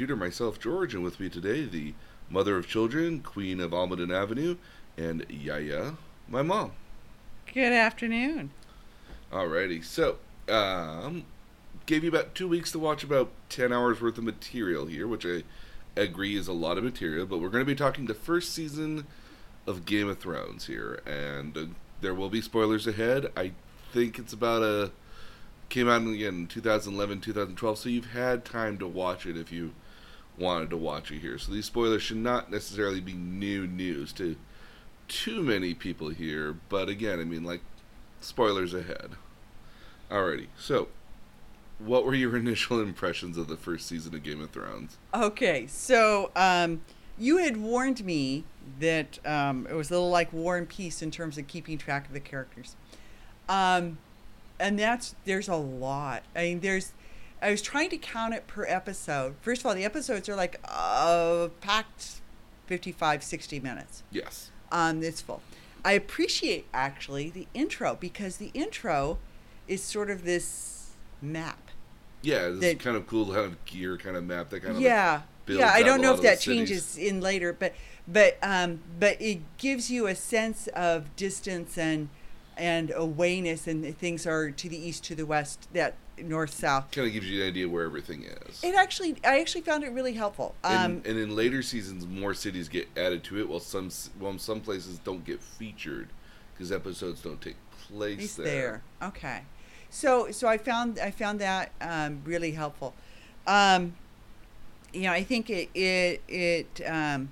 tutor, myself, George, and with me today, the mother of children, queen of Almaden Avenue, and Yaya, my mom. Good afternoon. Alrighty, so, um, gave you about two weeks to watch about 10 hours worth of material here, which I agree is a lot of material, but we're going to be talking the first season of Game of Thrones here, and uh, there will be spoilers ahead. I think it's about a came out again in 2011, 2012, so you've had time to watch it if you wanted to watch it here. So these spoilers should not necessarily be new news to too many people here, but again, I mean like spoilers ahead. Alrighty, so what were your initial impressions of the first season of Game of Thrones? Okay, so um, you had warned me that um, it was a little like War and Peace in terms of keeping track of the characters. Um, and that's there's a lot. I mean, there's. I was trying to count it per episode. First of all, the episodes are like uh, packed 55, 60 minutes. Yes. Um, it's full. I appreciate actually the intro because the intro is sort of this map. Yeah, this That- kind of cool kind of gear kind of map that kind of yeah builds yeah i don't know if that cities. changes in later but but um but it gives you a sense of distance and and awareness and things are to the east to the west that north south kind of gives you an idea where everything is. it actually i actually found it really helpful um and, and in later seasons, more cities get added to it, while some while some places don't get featured because episodes don't take place there. there okay so so i found i found that um really helpful um you know i think it it it um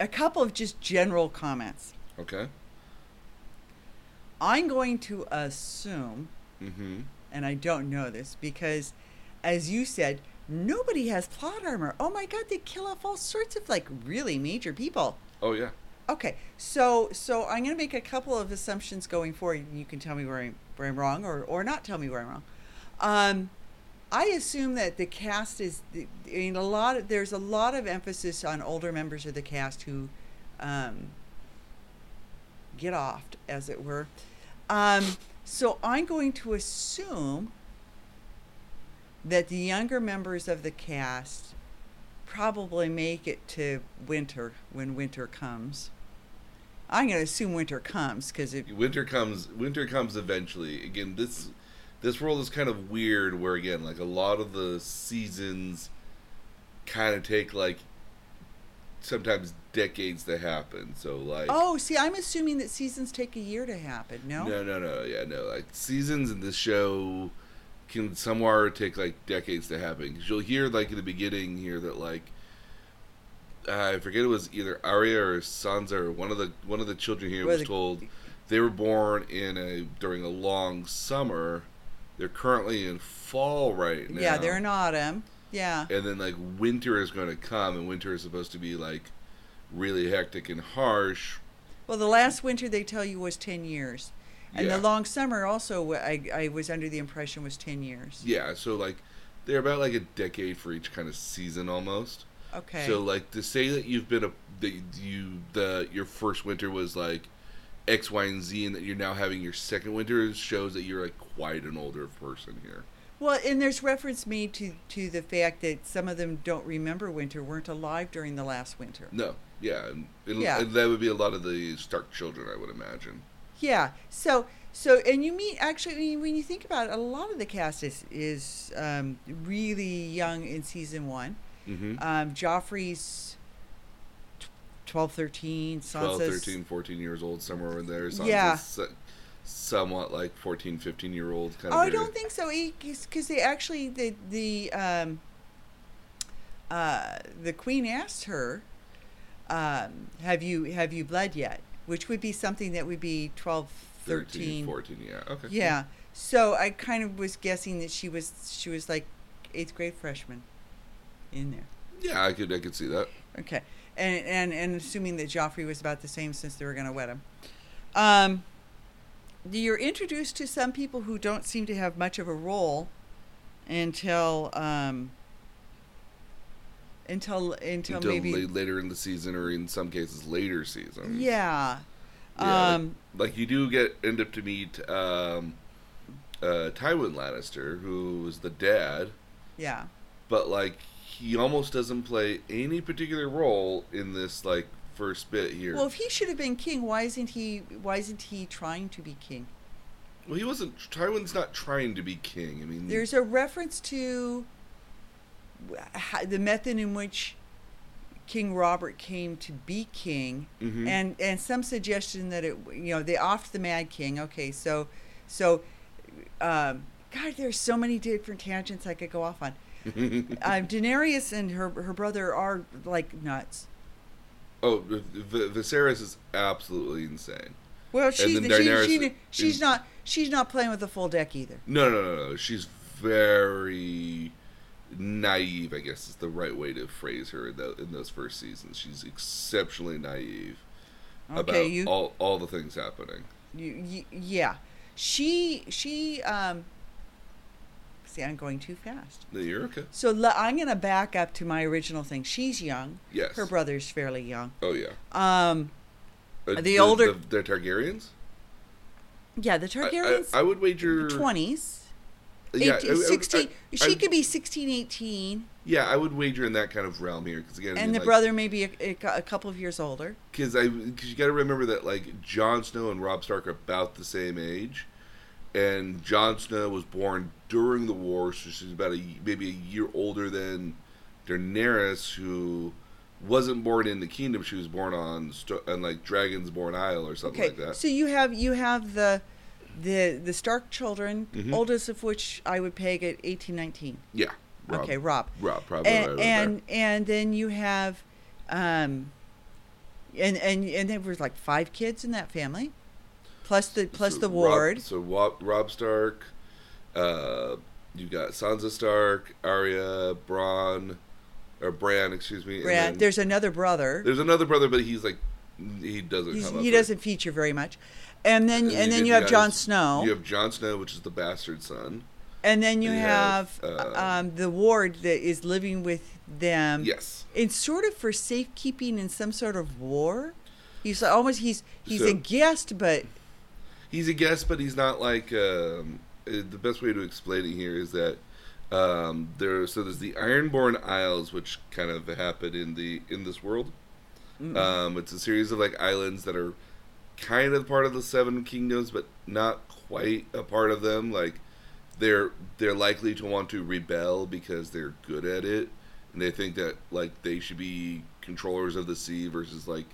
a couple of just general comments Okay. I'm going to assume Mm-hmm. and i don't know this because as you said nobody has plot armor oh my god they kill off all sorts of like really major people Oh yeah. Okay, so so I'm going to make a couple of assumptions going forward. and You can tell me where I'm where I'm wrong, or or not tell me where I'm wrong. Um, I assume that the cast is. I mean, a lot. Of, there's a lot of emphasis on older members of the cast who um, get off, as it were. Um, so I'm going to assume that the younger members of the cast probably make it to winter when winter comes. I'm going to assume winter comes because it. Winter comes. Winter comes eventually. Again, this this world is kind of weird. Where again, like a lot of the seasons, kind of take like sometimes decades to happen. So like. Oh, see, I'm assuming that seasons take a year to happen. No. No, no, no, yeah, no. Like seasons in the show can somewhere take like decades to happen. Because you'll hear like in the beginning here that like uh, I forget it was either Arya or Sansa or one of the one of the children here Well, was the- told they were born in a during a long summer. They're currently in fall right now. Yeah, they're in autumn. Yeah. and then like winter is going to come, and winter is supposed to be like really hectic and harsh. Well, the last winter they tell you was 10 years. And Yeah. the long summer also, I, I was under the impression was 10 years. Yeah, so like they're about like a decade for each kind of season almost. Okay. So like to say that you've been a that you the your first winter was like X, Y, and Z, and that you're now having your second winter shows that you're like quite an older person here. Well, and there's reference made to, to the fact that some of them don't remember winter, weren't alive during the last winter. No, yeah, and, and, Yeah. and that would be a lot of the Stark children, I would imagine. Yeah. So so and you meet actually when you, think about it, a lot of the cast is is um, really young in season one. Mm-hmm. Um, Joffrey's t- 12, 13, 12, 13, 14 years old, somewhere in there. Sansa's Yeah. So- somewhat like 14, 15 year old kind Oh, of. Oh, I don't think so. Because they actually the the um, uh, the queen asked her, um, "Have you have you bled yet?" Which would be something that would be 12, 13. 14, yeah. Okay. Yeah. So I kind of was guessing that she was she was like eighth grade freshman in there. Yeah, I could I could see that. Okay. And and and assuming that Joffrey was about the same since they were going to wed him. Um you're introduced to some people who don't seem to have much of a role until um until until, Until maybe la- later in the season, or in some cases later seasons. yeah Yeah, Um, like, like you do get end up to meet um, uh, Tywin Lannister, who is the dad, yeah. but like he almost doesn't play any particular role in this like first bit here. Well, if he should have been king, why isn't he? Why isn't he trying to be king? Well, he wasn't. Tywin's not trying to be king. I mean, There's a reference to the method in which King Robert came to be king, Mhm. and and some suggestion that it you know they offed the Mad King. Okay, so so um, God, there's so many different tangents I could go off on. um, Daenerys and her her brother are like nuts. Oh, V- V- Viserys is absolutely insane. Well, she's then she, she, she's is- not she's not playing with the full deck either. No, no, no, no. She's very naive. I guess is the right way to phrase her in, tho- in those first seasons. She's exceptionally naive Okay, about you all all the things happening. You, y yeah, she she um. See, I'm going too fast. No, You're okay. So le- I'm gonna back up to my original thing. She's young. Yes. Her brother's fairly young. Oh yeah. Um, Uh, The older- the, the Targaryens. yeah, the Targaryens, I, I would wager. twenties. Yeah, 18, I- I 16. I- she I- could be 16, 18, Yeah, I would wager in that kind of realm here because again, and the brother maybe a, a, a couple of years older. because I because you got to remember that like Jon Snow and Robb Stark are about the same age, and Jon Snow was born during the war, so she's about a maybe a year older than Daenerys, who wasn't born in the kingdom. She was born on on like Dragon's-born Isle or something Okay, like that. so you have you have the the the Stark children, Mhm. oldest of which I would peg at eighteen, nineteen. yeah. Rob, Okay, Rob. Rob probably and right and, and then you have um and and and there was like five kids in that family plus the plus So the Rob- ward so Rob, Robb Stark, uh, you got Sansa Stark, Arya, Bronn, or Bran, excuse me. and then- there's another brother There's another brother, but he's like he doesn't come he doesn't feature very much and then and, then then you have Jon Snow You have Jon Snow, which is the bastard son. and then you you have, have, uh, um, the ward that is living with them Yes. it's sort of for safekeeping in some sort of war he's almost he's he's a guest but He's a guest, but he's not like um, uh, the best way to explain it here is that um, there. So there's the Ironborn Isles, which kind of happen in the in this world. Um, it's a series of like islands that are kind of part of the Seven Kingdoms, but not quite a part of them. Like they're they're likely to want to rebel because they're good at it, and they think that like they should be controllers of the sea versus like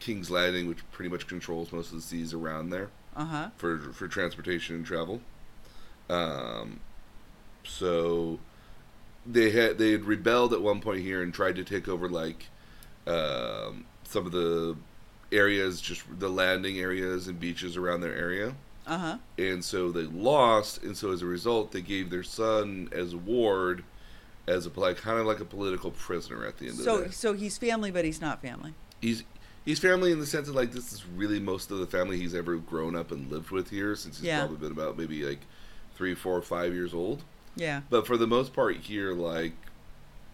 King's Landing, which pretty much controls most of the seas around there uh-huh for for transportation and travel. Um, so they had they had rebelled at one point here and tried to take over like um, some of the areas, just the landing areas and beaches around their area. uh-huh And so they lost, and so as a result, they gave their son as a ward, as a like kind of like a political prisoner at the end of the so day. so he's family but he's not family He's he's family in the sense of like this is really most of the family he's ever grown up and lived with here since he's Yeah. probably been about maybe like three, four, five years old. yeah But for the most part here, like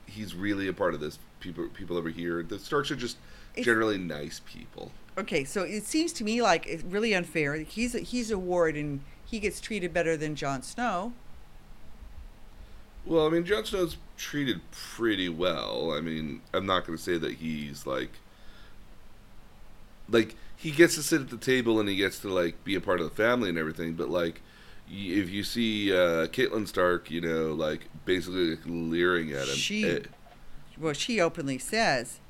he's really a part of this. People people over here, the Starks are just It's- generally nice people. Okay, so it seems to me like it's really unfair. He's a, he's a ward and he gets treated better than Jon Snow. Well, I mean, Jon Snow's treated pretty well. I mean, I'm not going to say that he's like, like he gets to sit at the table and he gets to like be a part of the family and everything. But like, if you see uh, Catelyn Stark, you know, like basically like, leering at him, She- eh, Well, she openly says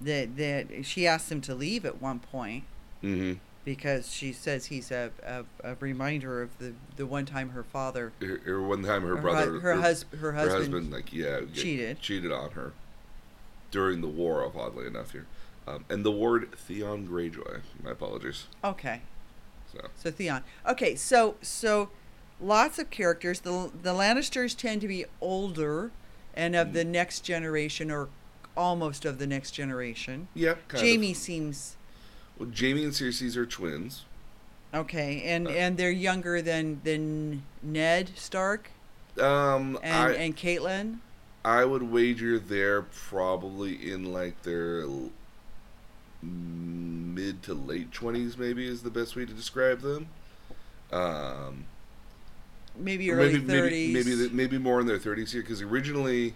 that that she asked him to leave at one point mhm. because she says he's a, a, a reminder of the, the one time her father Her, her one time, her, Her hu- brother, her hus- her her husband husband, like yeah, cheated. cheated on her during the war. Of oddly enough, here, um, and the ward Theon Greyjoy. My apologies. Okay, So. so Theon. Okay, so so lots of characters. The the Lannisters tend to be older and of the next generation or almost of the next generation. Yeah, kind Jaime seems Well, Jaime and Cersei's are twins. okay, and Uh, and they're younger than than Ned Stark Um, and I and Catelyn. I would wager they're probably in like their mid to late twenties, maybe is the best way to describe them. Um, maybe early maybe, maybe thirties. maybe maybe more in their thirties here because originally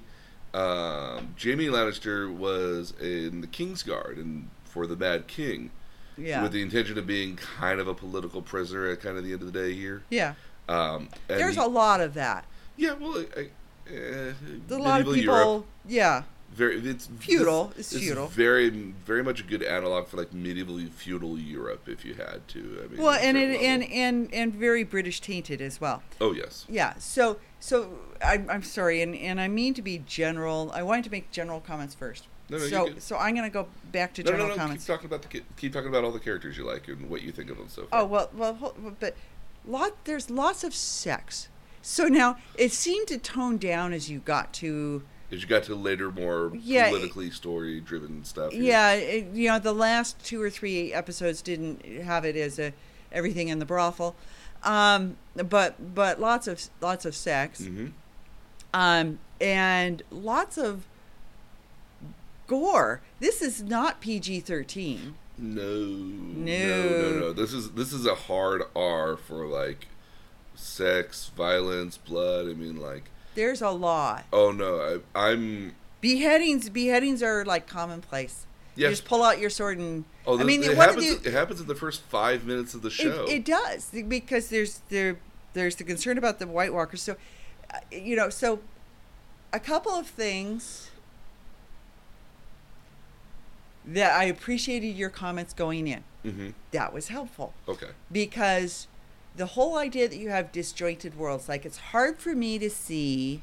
um, Jaime Lannister was in the Kingsguard and for the Mad King yeah, with the intention of being kind of a political prisoner at kind of the end of the day here. yeah. Um, There's he- a lot of that. yeah, well, I, uh, A lot of people. Europe, Yeah, very it's Feudal. this- It's is feudal. very very much a good analog for like medieval feudal Europe if you had to. I mean, well, and it and level. and and very British tainted as well. oh yes, Yeah. So so I'm I'm sorry, and and I mean to be general. I wanted to make general comments first. No, no, so so I'm gonna go back to no, general no, no. comments. Keep talking about the keep talking about all the characters you like and what you think of them so far. Oh well, well, but lot there's lots of sex. So now it seemed to tone down as you got to As you got to later, more Yeah, politically story-driven stuff. here. yeah, it, you know the last two or three episodes didn't have it as a everything in the brothel, um, but but lots of lots of sex, Mhm. um, and lots of gore. This is not PG thirteen. No, no, No. no, no. This is this is a hard R for like sex, violence, blood. I mean, like, There's a lot. oh no, I, I'm. Beheadings beheadings are like commonplace. You just pull out your sword and Oh, I mean it happens. the- it happens in the first five minutes of the show. It, it does because there's there there's the concern about the White Walkers. So, uh, you know, so a couple of things that I appreciated your comments going in. hmm That was helpful Okay. because the whole idea that you have disjointed worlds, like it's hard for me to see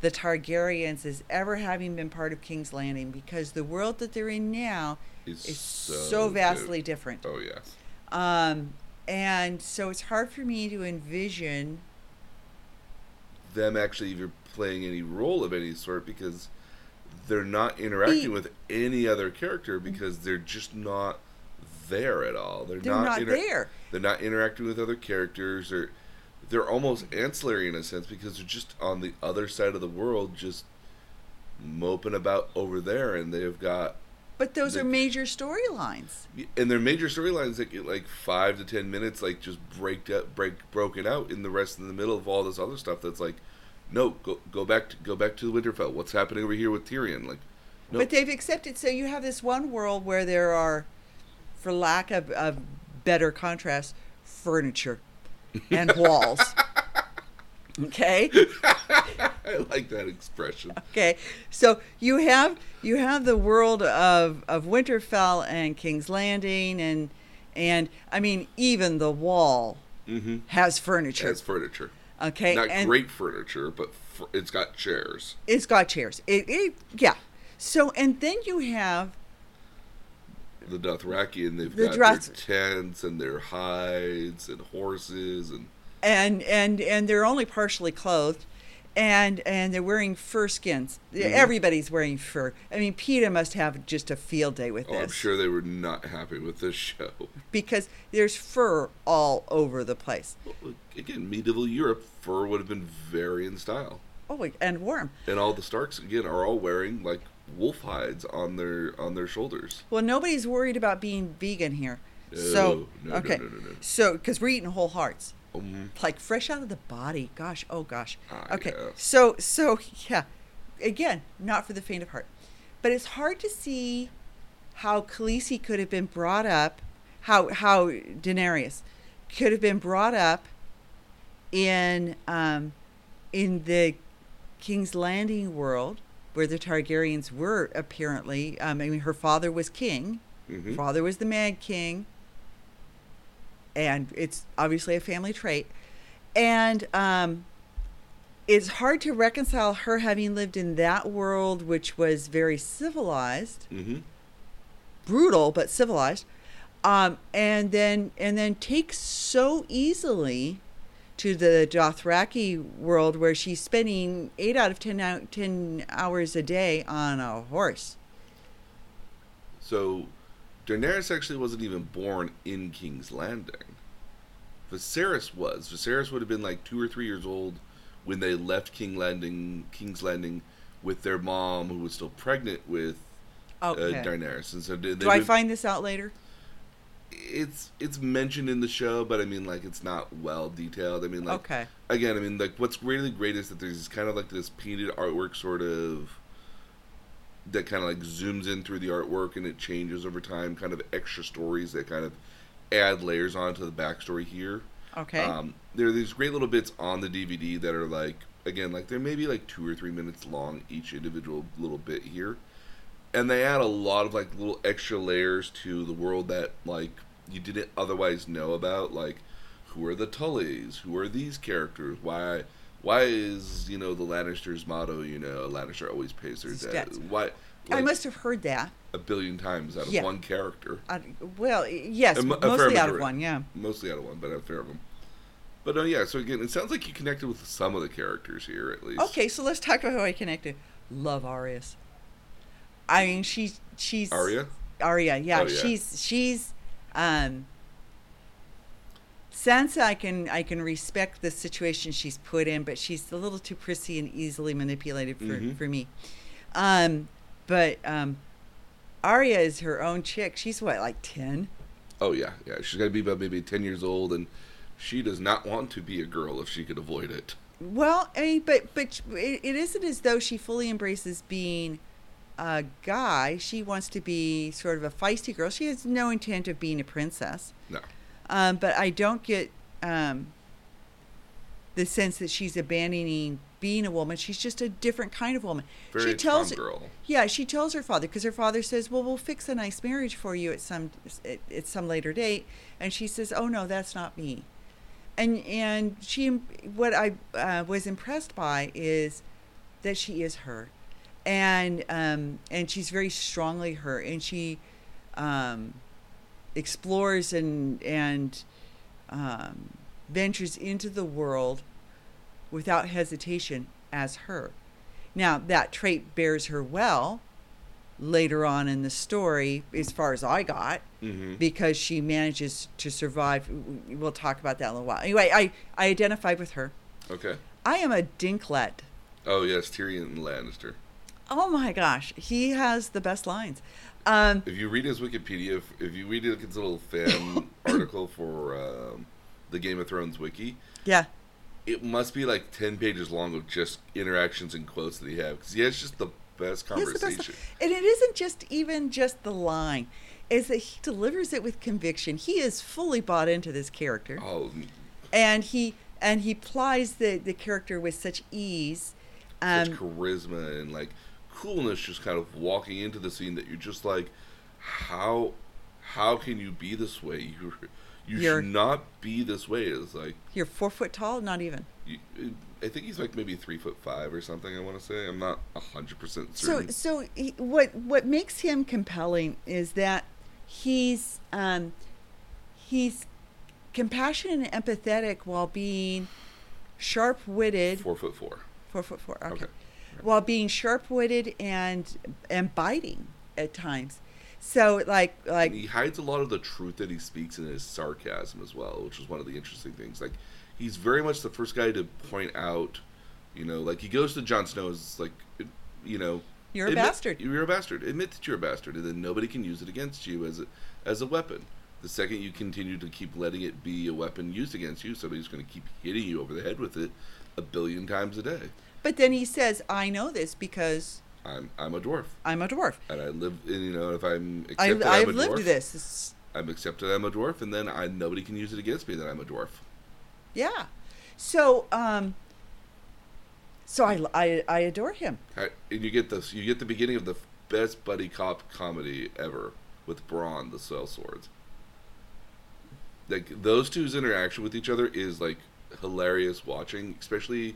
the Targaryens as ever having been part of King's Landing because the world that they're in now It's is so, so vastly different. Oh yes. Um, and so it's hard for me to envision. Them actually even playing any role of any sort because they're not interacting Be- with any other character because they're just not there at all. They're, They're not, not inter- there. They're not interacting with other characters. Or they're almost ancillary in a sense because they're just on the other side of the world, just moping about over there, and they've got But those The- are major storylines. and they're major storylines that get like five to ten minutes, like just break up, break broken out in the rest in the middle of all this other stuff. That's like, no, go go back to go back to the Winterfell. What's happening over here with Tyrion? Like, no, But they've accepted. So you have this one world where there are, for lack of, of better contrast, furniture and walls. okay. I like that expression. Okay. So you have you have the world of of Winterfell and King's Landing and and I mean even the wall Mm-hmm. has furniture. Has furniture, okay. not and great furniture, but f- it's got chairs. It's got chairs. It, it yeah. So and then you have The Dothraki, and they've The got Droth- their tents and their hides and horses and and and and they're only partially clothed and and they're wearing fur skins Mhm. everybody's wearing fur i mean PETA must have just a field day with oh, this I'm sure they were not happy with this show. because there's fur all over the place Well, Again, medieval Europe, fur would have been very in style. oh and warm and all the Starks again are all wearing like wolf hides on their on their shoulders. well nobody's worried about being vegan here. No, so no, okay. no, so because we're eating whole hearts. Um, like fresh out of the body. Gosh oh gosh. Ah, okay. so so yeah. Again not for the faint of heart. But it's hard to see how Khaleesi could have been brought up how how Daenerys could have been brought up in um in the King's Landing world where the Targaryens were apparently um, I mean her father was king mhm. father was the Mad King, and it's obviously a family trait. And um, it's hard to reconcile her having lived in that world, which was very civilized, Mhm. brutal but civilized, um, and then and then take so easily to the Dothraki world where she's spending eight out of 10, hou- 10 hours a day on a horse. So Daenerys actually wasn't even born in King's Landing. Viserys was. Viserys would have been like two or three years old when they left King Landing, King's Landing, with their mom, who was still pregnant with Okay. uh, Daenerys, and so they, Do I find this out later? It's it's mentioned in the show, but I mean, like, it's not well detailed. I mean, like, okay. again, I mean, like, what's really great is that there's kind of like this painted artwork, sort of, that kind of like zooms in through the artwork and it changes over time. Kind of extra stories that kind of add layers onto the backstory here. Okay. Um, there are these great little bits on the DVD that are like, again, like they're maybe like two or three minutes long each individual little bit here, and they add a lot of like little extra layers to the world that like you didn't otherwise know about. Like, who are the Tullys? Who are these characters? Why? Why is you know the Lannisters' motto? You know, Lannister always pays their debt. Why? I must have heard that. a billion times out of Yeah. one character. Uh, well, yes, A mo- a fair mostly out of one. Yeah. mostly out of one, but a fair of them. But uh, yeah, so again, it sounds like you connected with some of the characters here at least. Okay, so let's talk about how I connected. Love Arya's. I mean, she's she's Aria. Arya, yeah, Oh, yeah. she's she's um Sansa I can I can respect the situation she's put in, but she's a little too prissy and easily manipulated for, Mhm. for me. Um but um Arya is her own chick. She's what, like ten? Oh yeah, yeah. She's got to be about maybe ten years old, and she does not want to be a girl if she could avoid it. Well, I mean, but but it, it isn't as though she fully embraces being a guy. She wants to be sort of a feisty girl. She has no intent of being a princess. No. Um, but I don't get um, the sense that she's abandoning being a woman. She's just a different kind of woman. Very she tells, girl. yeah, she tells her father because her father says, "Well, we'll fix a nice marriage for you at some at, at some later date," and she says, "Oh no, that's not me." And and she what I uh, was impressed by is that she is her, and um, and she's very strongly her, and she um, explores and and um, ventures into the world without hesitation as her. Now that trait bears her well later on in the story, as far as I got, Mm-hmm. because she manages to survive. We'll talk about that in a little while. Anyway, I I identified with her. Okay. I am a Dinklet. Oh yes, Tyrion Lannister. Oh my gosh, he has the best lines. Um, If you read his Wikipedia, if, if you read his little fan article for um, the Game of Thrones wiki, yeah, it must be like ten pages long of just interactions and quotes that he has because he has just the best has the conversation. best. And it isn't just even just the line. Is that he delivers it with conviction. He is fully bought into this character. Oh, and he and he plies the the character with such ease such um charisma and like coolness just kind of walking into the scene that you're just like how how can you be this way? You you You're- should not be this way. It's like you're four foot tall? Not even. you, i think he's like maybe three foot five or something i want to say. I'm not a hundred percent so so he, what what makes him compelling is that he's um he's compassionate and empathetic while being sharp-witted. Four foot four. Four foot four okay, Okay. While being sharp-witted and and biting at times so like like he hides a lot of the truth that he speaks in his sarcasm as well, which is one of the interesting things. Like he's very much the first guy to point out, you know, like he goes to Jon Snow Snow's like, you know, You're a admit- bastard. You're a bastard. Admit that you're a bastard, and then nobody can use it against you as a as a weapon. The second you continue to keep letting it be a weapon used against you, somebody's going to keep hitting you over the head with it a billion times a day. But then he says i know this because I'm I'm a dwarf, i'm a dwarf and I live. And, you know, if I'm I, accepted, i've I'm a lived dwarf, this It's- I'm accepted. I'm a dwarf, and then I nobody can use it against me that I'm a dwarf. Yeah. So, um, so I, I, I adore him. I- And you get this. You get the beginning of the best buddy cop comedy ever with Bronn, the Sellswords. Like those two's interaction with each other is like hilarious watching, especially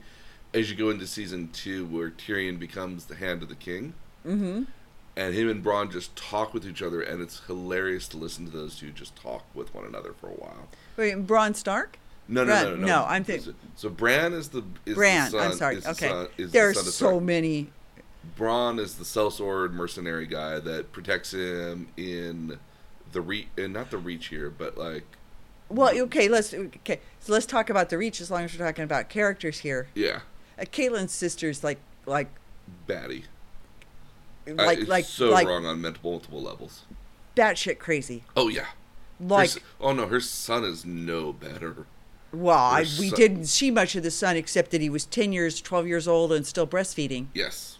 as you go into season two, where Tyrion becomes the Hand of the King, Mm-hmm. and him and Bronn just talk with each other, and it's hilarious to listen to those two just talk with one another for a while. Wait, Bronn Stark? No, no, no, no, no. no, I'm think- So, so Bran is the is Bran. The son, I'm sorry. is the Okay. son- is the son of so many. Bronn is the sellsword mercenary guy that protects him in the reach, and not the reach here, but like Well, okay, let's okay. So let's talk about the reach as long as we're talking about characters here. yeah, Uh, Catelyn's sister's like like baddie. Uh, like it's like so like wrong on multiple, multiple levels. batshit crazy. Oh yeah. Like, s- oh no, her son is no better. well, I, we son- didn't see much of the son except that he was ten years, twelve years old, and still breastfeeding. Yes.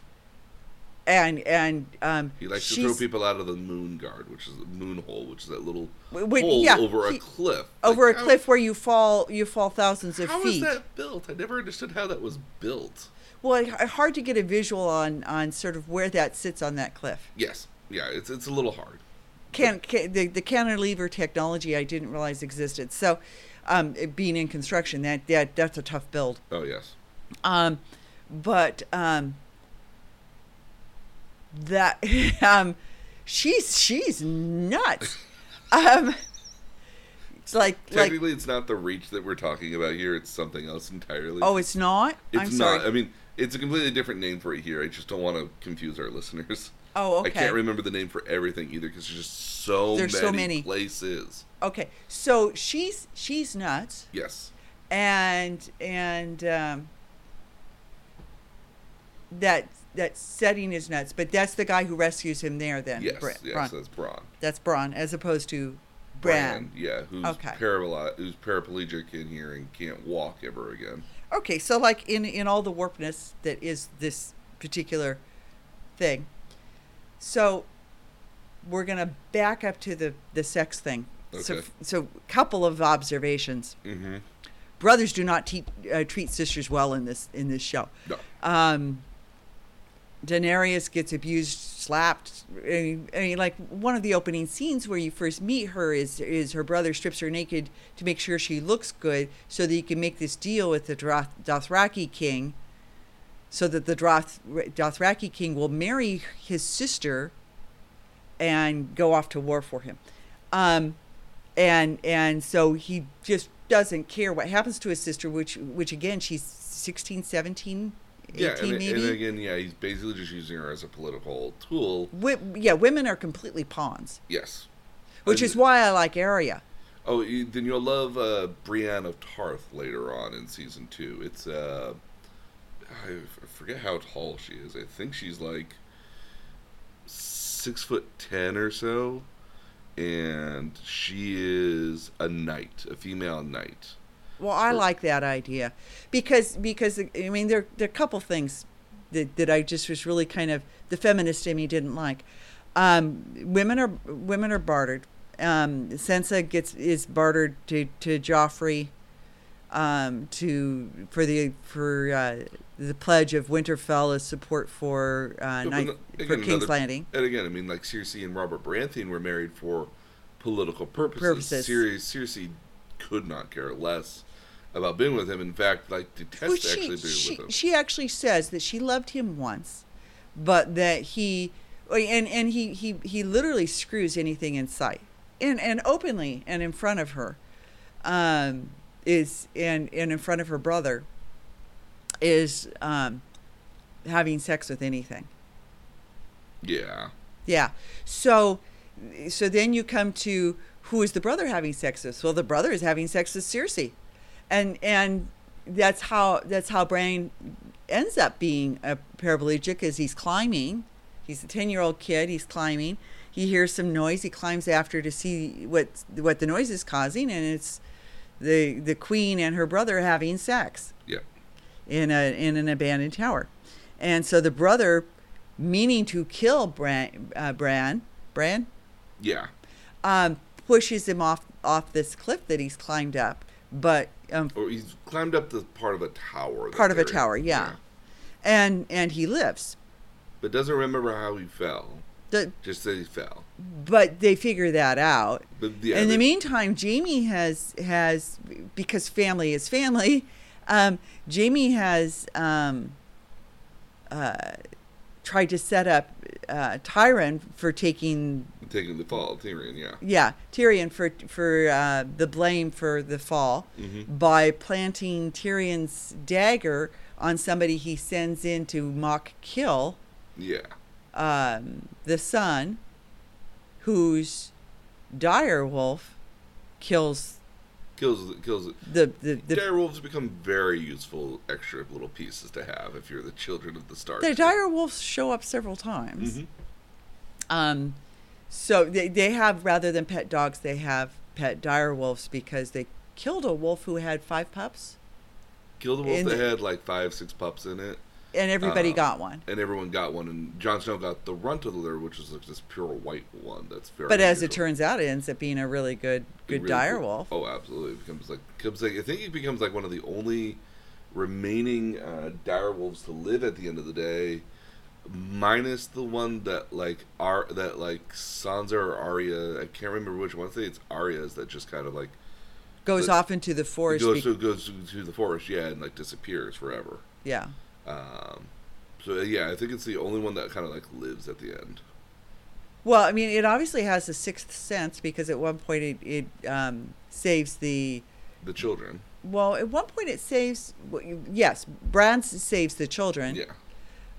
And and um, He likes to throw people out of the moon guard, which is the moon hole, which is that little hole yeah, over he- a cliff. over Like, a how- cliff where you fall you fall thousands of How feet. that built? I never understood how that was built. Well, it- hard to get a visual on on sort of where that sits on that cliff. Yes. Yeah, it's it's a little hard. Can, can the the cantilever technology I didn't realize existed. So, um, being in construction, that that that's a tough build. Oh yes. Um, but um, that um, she's she's nuts. um, it's like like Technically, it's not the reach that we're talking about here. It's something else entirely. oh, it's not. it's I'm not. sorry. I mean, it's a completely different name for it here. I just don't want to confuse our listeners. oh, okay. I can't remember the name for everything either because there's just so There's many, so many. places. Okay, so she's she's nuts. Yes. and and um, that that setting is nuts. But that's the guy who rescues him there. Then Yes. Bra- yes. Bronn. That's Bronn. That's Bronn, as opposed to Bran. Yeah. Who's Okay. paralyzed? Who's paraplegic in here and can't walk ever again. Okay, so like in in all the warpness that is this particular thing. So we're gonna back up to the the sex thing. So Okay. so couple of observations. Mm-hmm. Brothers do not te- uh, treat sisters well in this in this show. No. um, Daenerys gets abused, slapped. I mean, like one of the opening scenes where you first meet her is is her brother strips her naked to make sure she looks good, so that he can make this deal with the Doth- Dothraki king, so that the Doth- Dothraki king will marry his sister, and go off to war for him, um, and and so he just doesn't care what happens to his sister, which which again she's 16, 17 18 Yeah, and, maybe. and again, yeah, he's basically just using her as a political tool. Wi- yeah, women are completely pawns, Yes. which And- is why I like Arya. Oh, you, then you'll love uh, Brienne of Tarth later on in season two. It's uh, I forget how tall she is. I think she's like six foot ten or so, and she is a knight, a female knight. Well, I like that idea because because I mean there there are a couple things that that I just was really kind of the feminist in me didn't like. Um, women are women are bartered. Um, Sansa gets is bartered to to Joffrey um, to for the for uh, the pledge of Winterfell as support for uh, But Night, no- for King's another- Landing. And again, I mean, like Cersei and Robert Baratheon were married for political purposes. Purposes. Cersei, Cersei could not care less about being with him. In fact, like detest Well, actually she, being she, with him. she actually says that she loved him once, but that he and and he he he literally screws anything in sight, and and openly and in front of her, um, is and and in front of her brother, is um, having sex with anything. yeah. Yeah. So so then you come to who is the brother having sex with? Well, the brother is having sex with Cersei. And and that's how that's how Bran ends up being a paraplegic as he's climbing. He's a 10-year-old kid, he's climbing. He hears some noise, he climbs after to see what what the noise is causing and it's the the queen and her brother having sex Yeah. in a in an abandoned tower, and so the brother, meaning to kill Bran, uh, Bran, Bran, Yeah. um, pushes him off off this cliff that he's climbed up, but um, Or he's climbed up the part of a tower. part of a tower, yeah, and and he lives. But doesn't remember how he fell. The, Just that he fell. but they figure that out. But yeah, in the meantime, Jaime has has because family is family. Um, Jaime has um, uh, tried to set up uh, Tyron for taking taking the fall, Tyrion. Yeah. yeah Tyrion for for uh, the blame for the fall Mhm. by planting Tyrion's dagger on somebody he sends in to mock kill Yeah. um, the son, whose dire wolf kills kills kills. The the the, dire wolves become very useful extra little pieces to have if you're the children of the Starks. the dire wolves show up several times. Mhm. Um, so they they have rather than pet dogs, they have pet dire wolves because they killed a wolf who had five pups, Kill the wolf in that the- had like five, six pups in it, and everybody Uh, got one. and everyone got one. And Jon Snow got the runt of the litter, which is like this pure white one. That's very. But as it turns out, it ends up being a really good good really dire cool. wolf. Oh, absolutely. It becomes like becomes like I think it becomes like one of the only remaining uh, dire wolves to live at the end of the day, minus the one that like are that like Sansa or Arya. I can't remember which one. I think it's Arya's that just kind of like Goes the- off into the forest. goes to goes to, to the forest, yeah, and like disappears forever. yeah. Um, so yeah, I think it's the only one that kind of like lives at the end. Well, I mean, it obviously has a sixth sense because at one point it, it um, saves the. The children, Well, at one point it saves. Yes, Bran saves the children. yeah,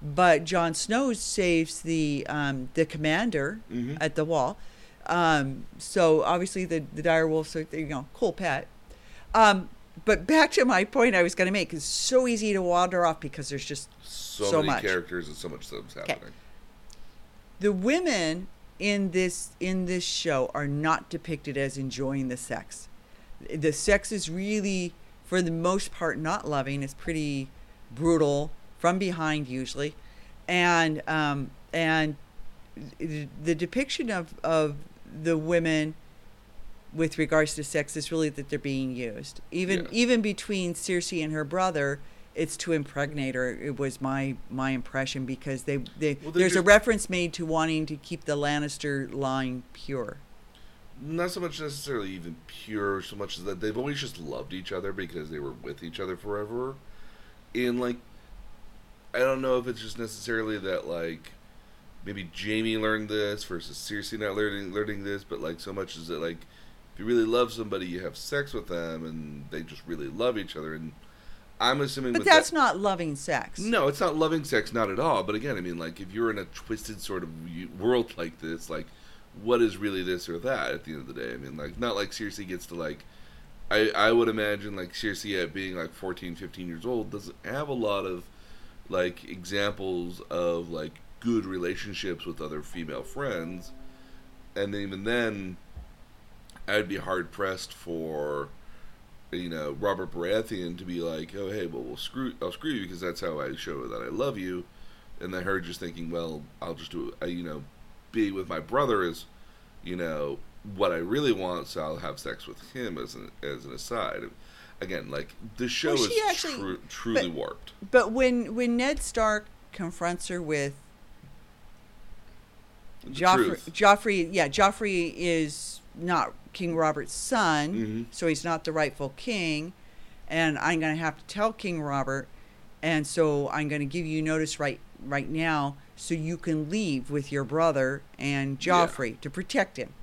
But Jon Snow saves the um, the commander Mhm. at the wall. Um, so obviously the the dire wolves are you know cool pet. Um, but back to my point I was going to make it's so easy to wander off because there's just so, So many much. characters and so much stuff's happening. the women in this in this show are not depicted as enjoying the sex. The sex is really, for the most part, not loving. It's pretty brutal from behind usually, and um, and the depiction of of the women with regards to sex is really that they're being used. Even Yeah. even between Cersei and her brother, it's to impregnate her. It was my my impression because they they Well, there's a reference made to wanting to keep the Lannister line pure. not so much necessarily even pure so much as that they've always just loved each other because they were with each other forever and like i don't know if it's just necessarily that like maybe Jaime learned this versus Cersei not learning learning this but like so much is that like if you really love somebody you have sex with them and they just really love each other and i'm assuming But that's that, not loving sex. no it's not loving sex not at all but again i mean like if you're in a twisted sort of world like this like what is really this or that at the end of the day. I mean, like, not like Cersei gets to, like, I, I would imagine, like, Cersei at being, like, 14, 15 years old doesn't have a lot of, like, examples of, like, good relationships with other female friends. And even then, I'd be hard pressed for, you know, Robert Baratheon to be like, oh, hey, well, we'll screw, I'll screw you because that's how I show that I love you. And then her just thinking, well, I'll just do, I, you know, be with my brother is, you know, what I really want, so I'll have sex with him as an as an aside. Again, like the show Well, is actually- tru- truly but- warped. But when when Ned Stark confronts her with The Joffrey, truth. Joffrey, yeah, Joffrey is not King Robert's son, Mhm. so he's not the rightful king, and I'm going to have to tell King Robert, and so I'm going to give you notice right right now, so you can leave with your brother and Yeah. Joffrey to protect him.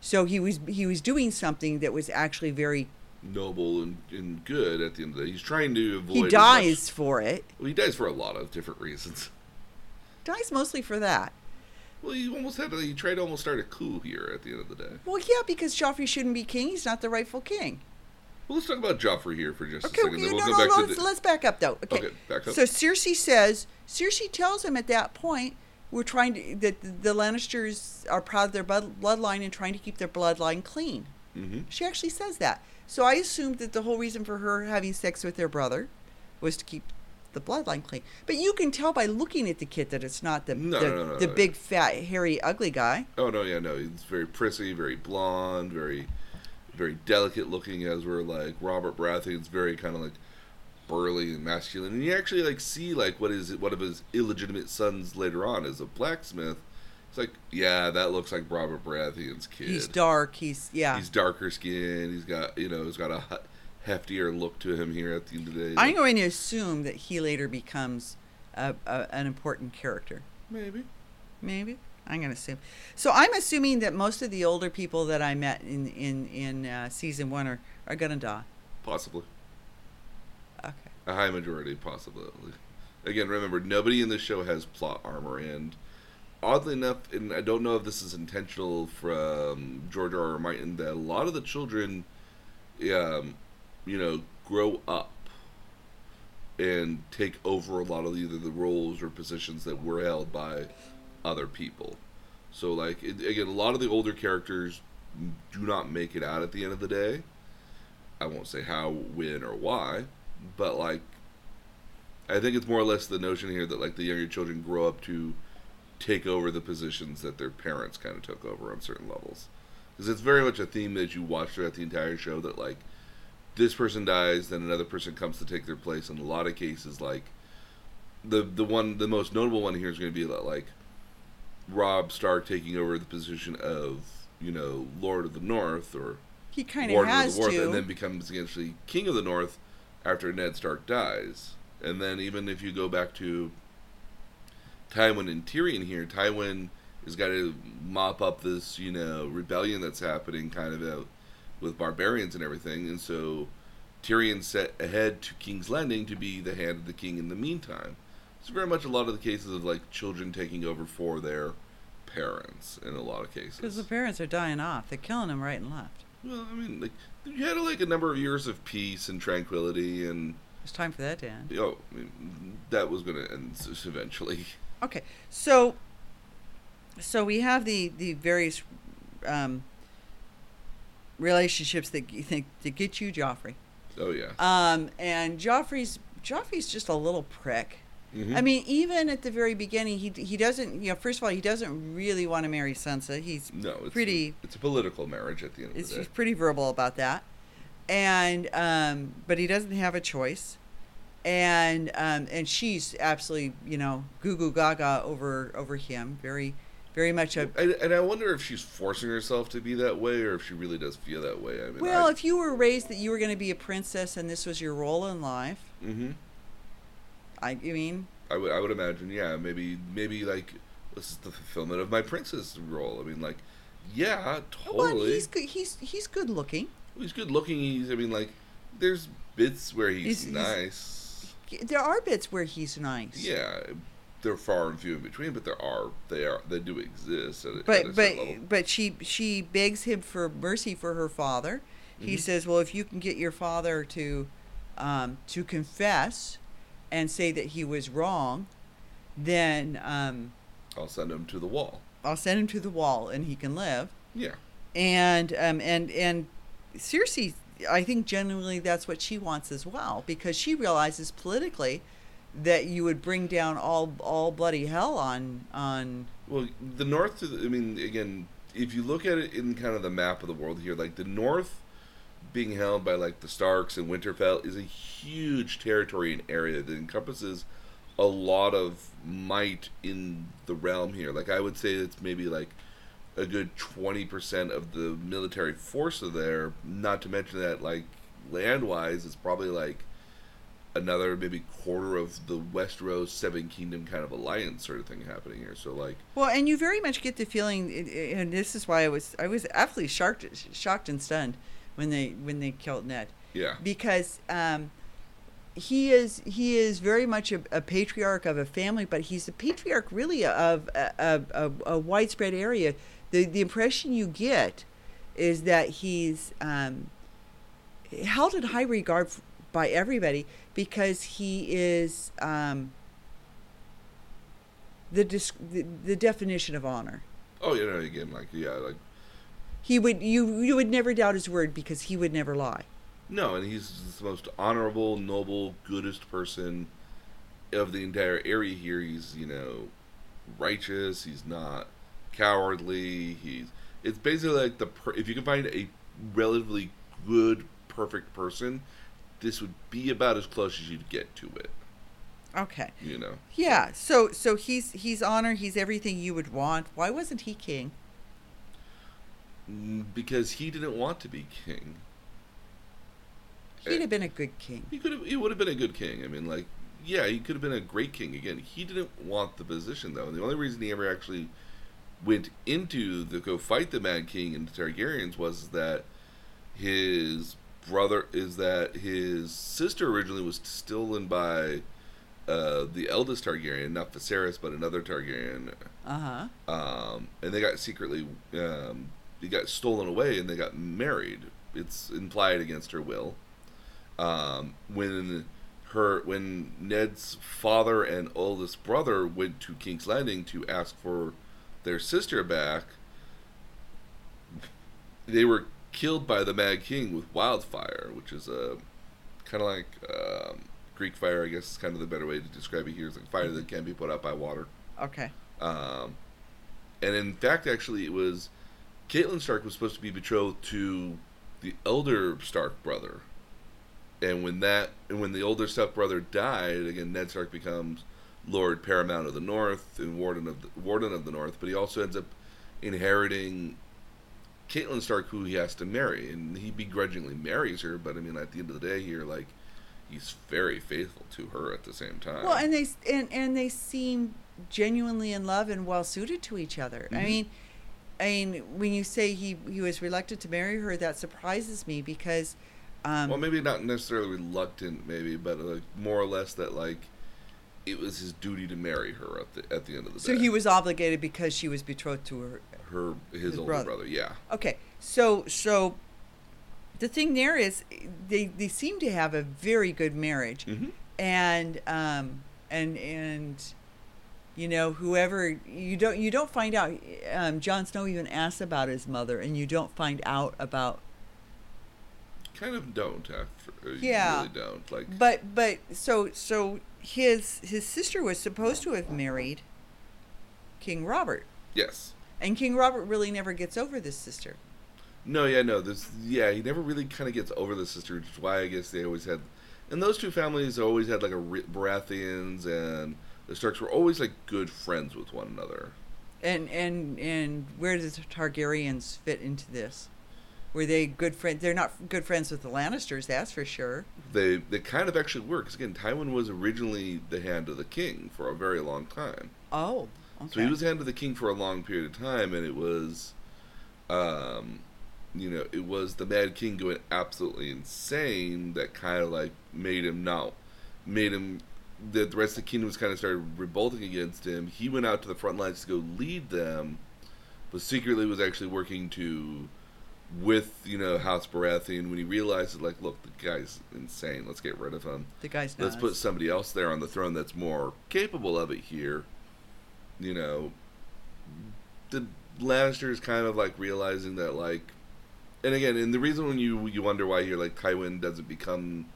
So he was he was doing something that was actually very. Noble and, and good at the end of the day. He's trying to avoid. He dies much- for it. well, he dies for a lot of different reasons. Dies mostly for that. Well, he almost had to. He tried to almost start a coup here at the end of the day. Well, yeah, because Joffrey shouldn't be king. He's not the rightful king. Well, let's talk about Joffrey here for just Okay, a second. okay, we'll no, go back let's, the, let's back up though. Okay, Okay, back up. So Cersei says, Cersei tells him at that point, we're trying to that the Lannisters are proud of their bloodline and trying to keep their bloodline clean. hmm She actually says that. So I assumed that the whole reason for her having sex with their brother was to keep the bloodline clean. But you can tell by looking at the kid that it's not the No, the, no, no, the big fat hairy ugly guy. Oh no, yeah, no. He's very prissy, very blonde, very, very delicate looking. As we're like Robert Baratheon's very kind of like burly and masculine, and you actually like see like what is one of his illegitimate sons later on as a blacksmith. It's like, yeah, that looks like Robert Baratheon's kid. He's dark. He's yeah. He's darker skinned. He's got you know, he's got a heftier look to him here at the end of the day. I'm going to assume that he later becomes a, a, an important character. maybe. Maybe I'm going to assume. So I'm assuming that most of the older people that I met in in in uh, season one are are going to die. Possibly. Okay. A high majority, possibly. Again, remember, nobody in this show has plot armor, and oddly enough, and I don't know if this is intentional from George R. R. Martin, that a lot of the children um, you know, grow up and take over a lot of either the roles or positions that were held by other people. So, like, it, again, a lot of the older characters do not make it out at the end of the day. I won't say how, when, or why, but like, I think it's more or less the notion here that like the younger children grow up to take over the positions that their parents kind of took over on certain levels. Because it's very much a theme that you watch throughout the entire show that like this person dies, then another person comes to take their place. In a lot of cases, like the the one the most notable one here is going to be that like Robb Stark taking over the position of you know Lord of the North or He kind of Warden of has the North, to. and then becomes actually King of the North after Ned Stark dies. And then even if you go back to Tywin and Tyrion here, Tywin has got to mop up this you know rebellion that's happening kind of out with barbarians and everything, and so Tyrion set ahead to King's Landing to be the hand of the king in the meantime. It's very much a lot of the cases of like children taking over for their parents in a lot of cases. Because the parents are dying off. They're killing them right and left. Well, I mean, like you had like a number of years of peace and tranquility, and It's time for that to end. oh, I mean, that was going to end eventually. Okay, so so we have the the various um, relationships that you think that get you Joffrey, Oh yeah. um, and Joffrey's Joffrey's just a little prick. Mhm. I mean, even at the very beginning, he he doesn't. You know, first of all, he doesn't really want to marry Sansa. He's no, it's pretty. It's a political marriage at the end of the he's pretty verbal about that, and um, but he doesn't have a choice, and um, and she's absolutely you know goo goo gaga over over him. Very very much a. And, and I wonder if she's forcing herself to be that way, or if she really does feel that way. I mean, Well, I, if you were raised that you were going to be a princess and this was your role in life, mm-hmm I, I mean, I would, I would imagine, yeah, maybe, maybe like this is the fulfillment of my princess role. I mean, like, yeah, totally well, he's good. He's he's good looking. He's good looking. He's, I mean, like, there's bits where he's, He's- he's- nice. There are bits where he's nice. Yeah, they're far and few in between, but there are they are they do exist. At, a- at but but but she she begs him for mercy for her father. He Mhm. says, "Well, if you can get your father to um, to confess and say that he was wrong, then um, I'll send him to the wall. I'll send him to the wall and he can live." Yeah, And um, and and Cersei, I think genuinely that's what she wants as well because she realizes politically that you would bring down all all bloody hell on on well, the North. I mean, again, if you look at it in kind of the map of the world here, like the North being held by like the Starks and Winterfell is a huge territory and area that encompasses a lot of might in the realm here. Like I would say it's maybe like a good 20% of the military force of there, not to mention that like land-wise it's probably like another maybe quarter of the Westeros seven kingdom kind of alliance sort of thing happening here. So like Well, and you very much get the feeling, and this is why I was I was absolutely shocked shocked and stunned when they when they killed Ned yeah. because um, he is he is very much a, a patriarch of a family, but he's a patriarch really of a, a, a widespread area. The the impression you get is that he's um, held in high regard by everybody because he is um, the, dis- the the definition of honor. Oh, you know, again, like yeah, like He would you you would never doubt his word because he would never lie. no, and he's the most honorable, noble, goodest person of the entire area here. He's you know righteous. He's not cowardly. He's it's basically like the per- if you can find a relatively good, perfect person, this would be about as close as you'd get to it. Okay. You know. Yeah. So so he's he's honor. He's everything you would want. Why wasn't he king? Mm, Because he didn't want to be king. He'd have been a good king. He could have. He would have been a good king. I mean, like, yeah, he could have been a great king. Again, he didn't want the position though. And the only reason he ever actually went into the go fight the Mad King and the Targaryens was that his brother is that his sister originally was stolen by uh, the eldest Targaryen, not Viserys, but another Targaryen, Uh huh. um, and they got secretly um, they got stolen away and they got married it's implied against her will. Um, when her when Ned's father and oldest brother went to King's Landing to ask for their sister back, they were killed by the Mad King with wildfire, which is a kind of like um, Greek fire. I guess is kind of the better way to describe it here. It's like fire that can be put out by water. Okay. Um, and in fact, actually, it was Catelyn Stark was supposed to be betrothed to the elder Stark brother, and when that and when the older step brother died, again, Ned Stark becomes Lord Paramount of the North and Warden of the, Warden of the North, but he also ends up inheriting Catelyn Stark, who he has to marry, and he begrudgingly marries her. But I mean, at the end of the day, here, like he's very faithful to her at the same time. Well, and they and and they seem genuinely in love and well suited to each other. I Mhm. mean, I mean, when you say he he was reluctant to marry her, that surprises me because. Um, well, maybe not necessarily reluctant, maybe, but like more or less that like it was his duty to marry her at the at the end of the so day. he was obligated because she was betrothed to her. her his, his older brother. brother. Yeah, Okay, so so the thing there is they they seem to have a very good marriage, Mhm. and um and and you know whoever you don't you don't find out. Um, Jon Snow even asks about his mother, and you don't find out about. kind of don't. After, you Yeah. really don't. Like, But but so so his his sister was supposed to have married King Robert, yes, and King Robert really never gets over this sister. no, yeah, no. This, yeah, he never really kind of gets over the sister, which is why I guess they always had, and those two families always had like a Baratheons and the Starks were always like good friends with one another. And and and where does the Targaryens fit into this? Were they good friends? They're not good friends with the Lannisters, that's for sure. They they kind of actually were because again, Tywin was originally the hand of the king for a very long time. Oh, okay. So he was hand of the king for a long period of time, and it was, um, you know, it was the Mad King going absolutely insane that kind of like made him not, made him, the, the rest of the kingdom was kind of started revolting against him. He went out to the front lines to go lead them, but secretly was actually working to, with you know House Baratheon when he realizes like, look, the guy's insane. Let's get rid of him. the guy's Let's put somebody else there on the throne that's more capable of it here. You know, the Lannisters kind of like realizing that like, and again, and the reason when you you wonder why here like Tywin doesn't become,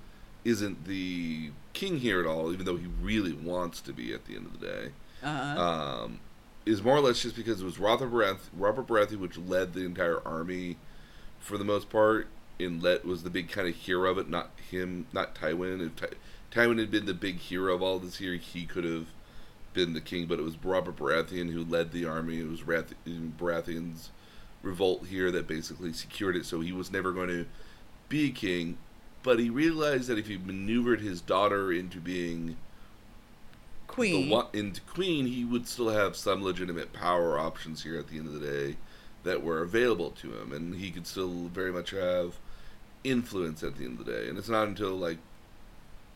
isn't the king here at all, even though he really wants to be at the end of the day, Uh-huh. um, is more or less just because it was Robert Barath- Robert Baratheon which led the entire army for the most part, and Let was the big kind of hero of it, not him, not Tywin. If Ty- Tywin had been the big hero of all this here, he could have been the king, but it was Robert Baratheon who led the army. It was Rath- Baratheon's revolt here that basically secured it, so he was never going to be king. But he realized that if he maneuvered his daughter into being Queen. the, into queen, he would still have some legitimate power options here at the end of the day that were available to him, and he could still very much have influence at the end of the day. And it's not until like,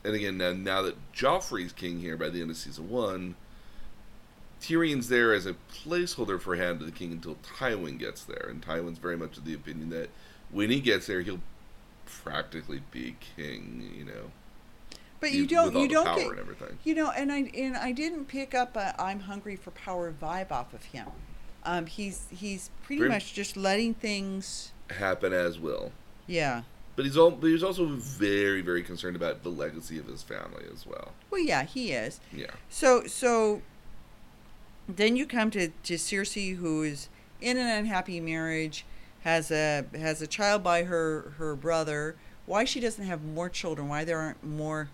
and again now, now that Joffrey's king here by the end of season one, Tyrion's there as a placeholder for Hand of the King until Tywin gets there, and Tywin's very much of the opinion that when he gets there, he'll practically be king. You know, but you don't you don't get everything. you know, and I and I didn't pick up a I'm hungry for power vibe off of him. Um, he's he's pretty much just letting things. Happen as will. Yeah. But he's all, but he's also very, very concerned about the legacy of his family as well. Well, yeah, he is. Yeah. So so then you come to, to Cersei who is in an unhappy marriage, has a has a child by her her brother. Why she doesn't have more children? Why there aren't more?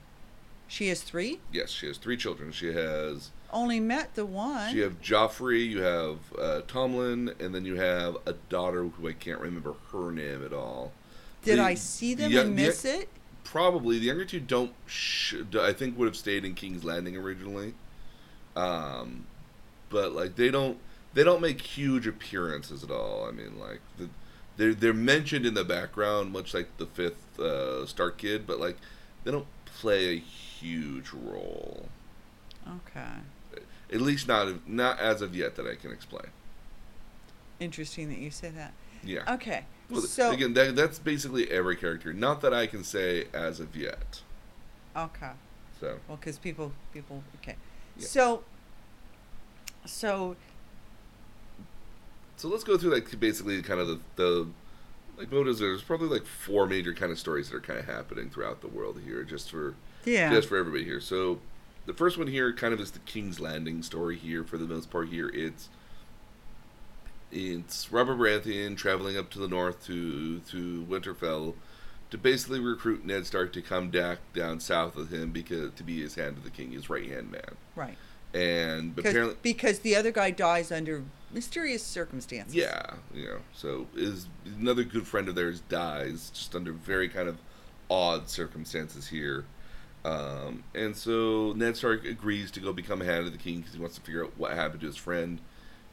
She has three. Yes, she has three children. She has Only met the one. you have Joffrey, you have uh, Tommen, and then you have a daughter who I can't remember her name at all. Did The- I see them the- and the- miss it? Probably the younger two don't. Sh- I think would have stayed in King's Landing originally. Um, but like they don't they don't make huge appearances at all. I mean, like the, they're they're mentioned in the background, much like the fifth uh, Stark kid, but like they don't play a huge role. Okay. At least not not as of yet that I can explain. Interesting that you say that. Yeah. Okay. Well, So- again, that, that's basically every character. Not that I can say as of yet. Okay. So Well, because people, people, okay. Yeah. So, so So let's go through like basically kind of the, the like what is there? There's probably like four major kind of stories that are kind of happening throughout the world here, just for yeah, just for everybody here. So the first one here kind of is the King's Landing story here for the most part here. It's it's Robert Baratheon traveling up to the north to to Winterfell to basically recruit Ned Stark to come back down south with him because to be his hand of the king, his right hand man. right. And Because apparently because the other guy dies under mysterious circumstances. Yeah, you know. So is another good friend of theirs dies just under very kind of odd circumstances here, um, and so Ned Stark agrees to go become a hand of the king because he wants to figure out what happened to his friend.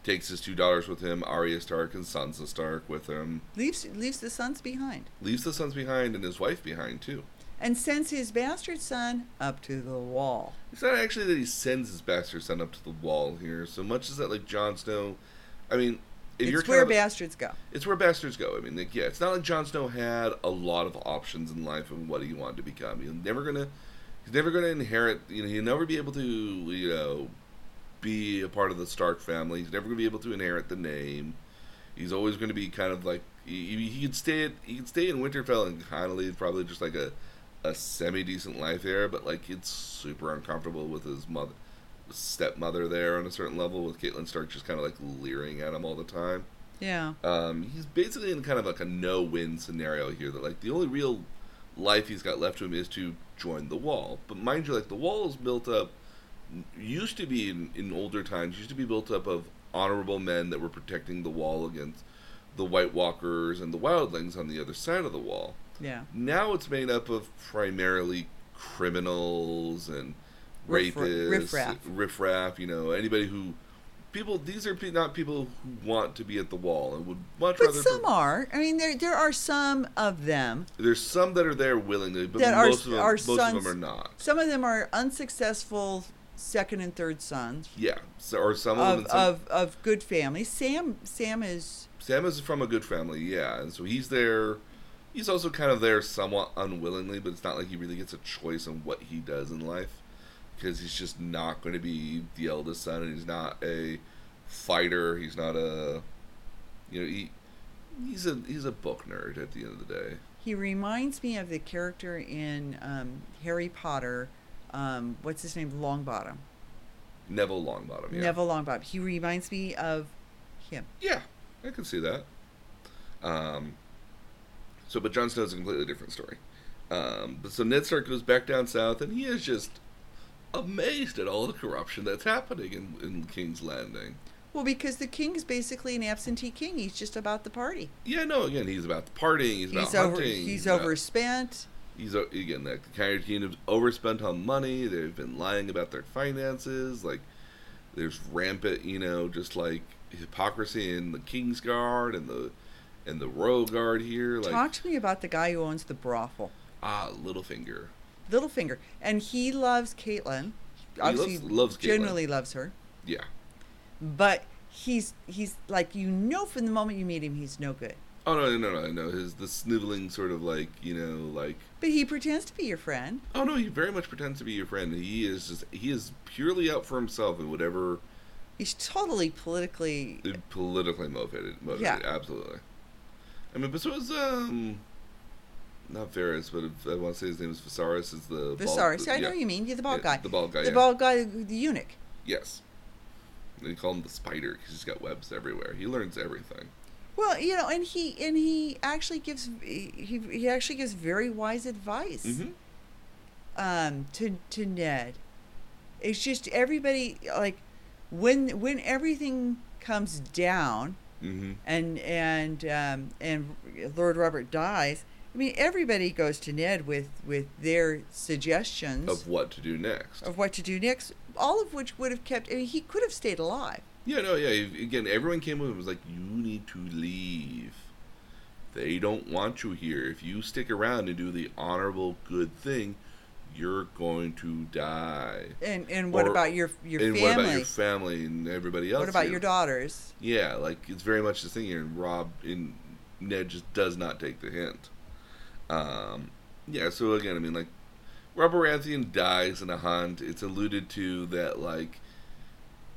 Takes his two daughters with him, Arya Stark and Sansa Stark with him. Leaves leaves the sons behind, Leaves the sons behind and his wife behind too. and sends his bastard son up to the wall. It's not actually that he sends his bastard son up to the wall here, so much as that like Jon Snow. I mean, if you're it's kind where of, bastards go. it's where bastards go. I mean, like, yeah, it's not like Jon Snow had a lot of options in life and what he wanted to become. He's never gonna, he's never gonna inherit. You know, he'll never be able to, you know, be a part of the Stark family. He's never gonna be able to inherit the name. He's always going to be kind of like he, he could stay at, he could stay in Winterfell and kind of lead probably just like a a semi decent life there, but like it's super uncomfortable with his mother stepmother there on a certain level with Catelyn Stark just kind of like leering at him all the time. Yeah. Um, he's basically in kind of like a no-win scenario here. That like the only real life he's got left to him is to join the Wall. But mind you, like the Wall is built up. Used to be in, in older times. Used to be built up of honorable men that were protecting the Wall against the White Walkers and the Wildlings on the other side of the Wall. Yeah. Now it's made up of primarily criminals and rapists, riffraff. riffraff. You know, anybody who people. These are not people who want to be at the wall and would much But rather. some are. I mean, there there are some of them. There's some that are there willingly, but That are- most of them, are most of sons- them are not. Some of them are unsuccessful second and third sons Yeah, so, or some of of, some- of, of good families. Sam Sam is Sam is from a good family, yeah, and so he's there. He's also kind of there somewhat unwillingly, but it's not like he really gets a choice on what he does in life because he's just not going to be the eldest son, and he's not a fighter. He's not a, you know, he he's a he's a book nerd at the end of the day. he reminds me of the character in um, Harry Potter. Um, what's his name? Longbottom. Neville Longbottom, yeah. Neville Longbottom. He reminds me of him. Yeah, I can see that. Um, so, but Jon Snow's a completely different story. Um, but so Ned Stark goes back down south, and he is just amazed at all the corruption that's happening in, in King's Landing. Well, because the king is basically an absentee king. He's just about the party. Yeah, no, again, he's about the partying, he's, He's about over. hunting. He's about- overspent. He's again like the Coyote Kingdom's overspent on money. They've been lying about their finances. Like there's rampant, you know, just like hypocrisy in the King's Guard and the and the Royal Guard here. Like Talk to me about the guy who owns the brothel, ah, Littlefinger. Littlefinger, and he loves Catelyn. He Obviously, loves- loves Catelyn. generally loves her, Yeah. but he's he's like you know from the moment you meet him he's no good. Oh no, no, no, no. His the sniveling sort of like you know like But he pretends to be your friend. oh no, he very much pretends to be your friend. He is just he is purely out for himself and whatever He's totally politically. politically motivated. motivated Yeah. absolutely. I mean, but so is um, not Varys, but if I want to say his name is Viserys. Is the bald- Viserys. I yeah. know what you mean. You're the bald Yeah, guy. The bald guy. The yeah. bald guy, the eunuch. Yes. They call him the spider because he's got webs everywhere. He learns everything. Well, you know, and he and he actually gives he he actually gives very wise advice Mm-hmm. um, to to Ned. It's just everybody like when when everything comes down Mm-hmm. and and um, and Lord Robert dies. I mean, everybody goes to Ned with with their suggestions Of what to do next. of what to do next. All of which would have kept. I mean, he could have stayed alive. Yeah, no, yeah. Again, everyone came with and was like, "You need to leave. They don't want you here. If you stick around and do the honorable, good thing, you're going to die." And and what Or- about your your family? and family? what about your family and everybody else? What about here? your daughters? Yeah, like it's very much the thing here. And Robb, and Ned just does not take the hint. Um, yeah, so again, I mean, like, Robert Baratheon dies in a hunt. It's alluded to that, like,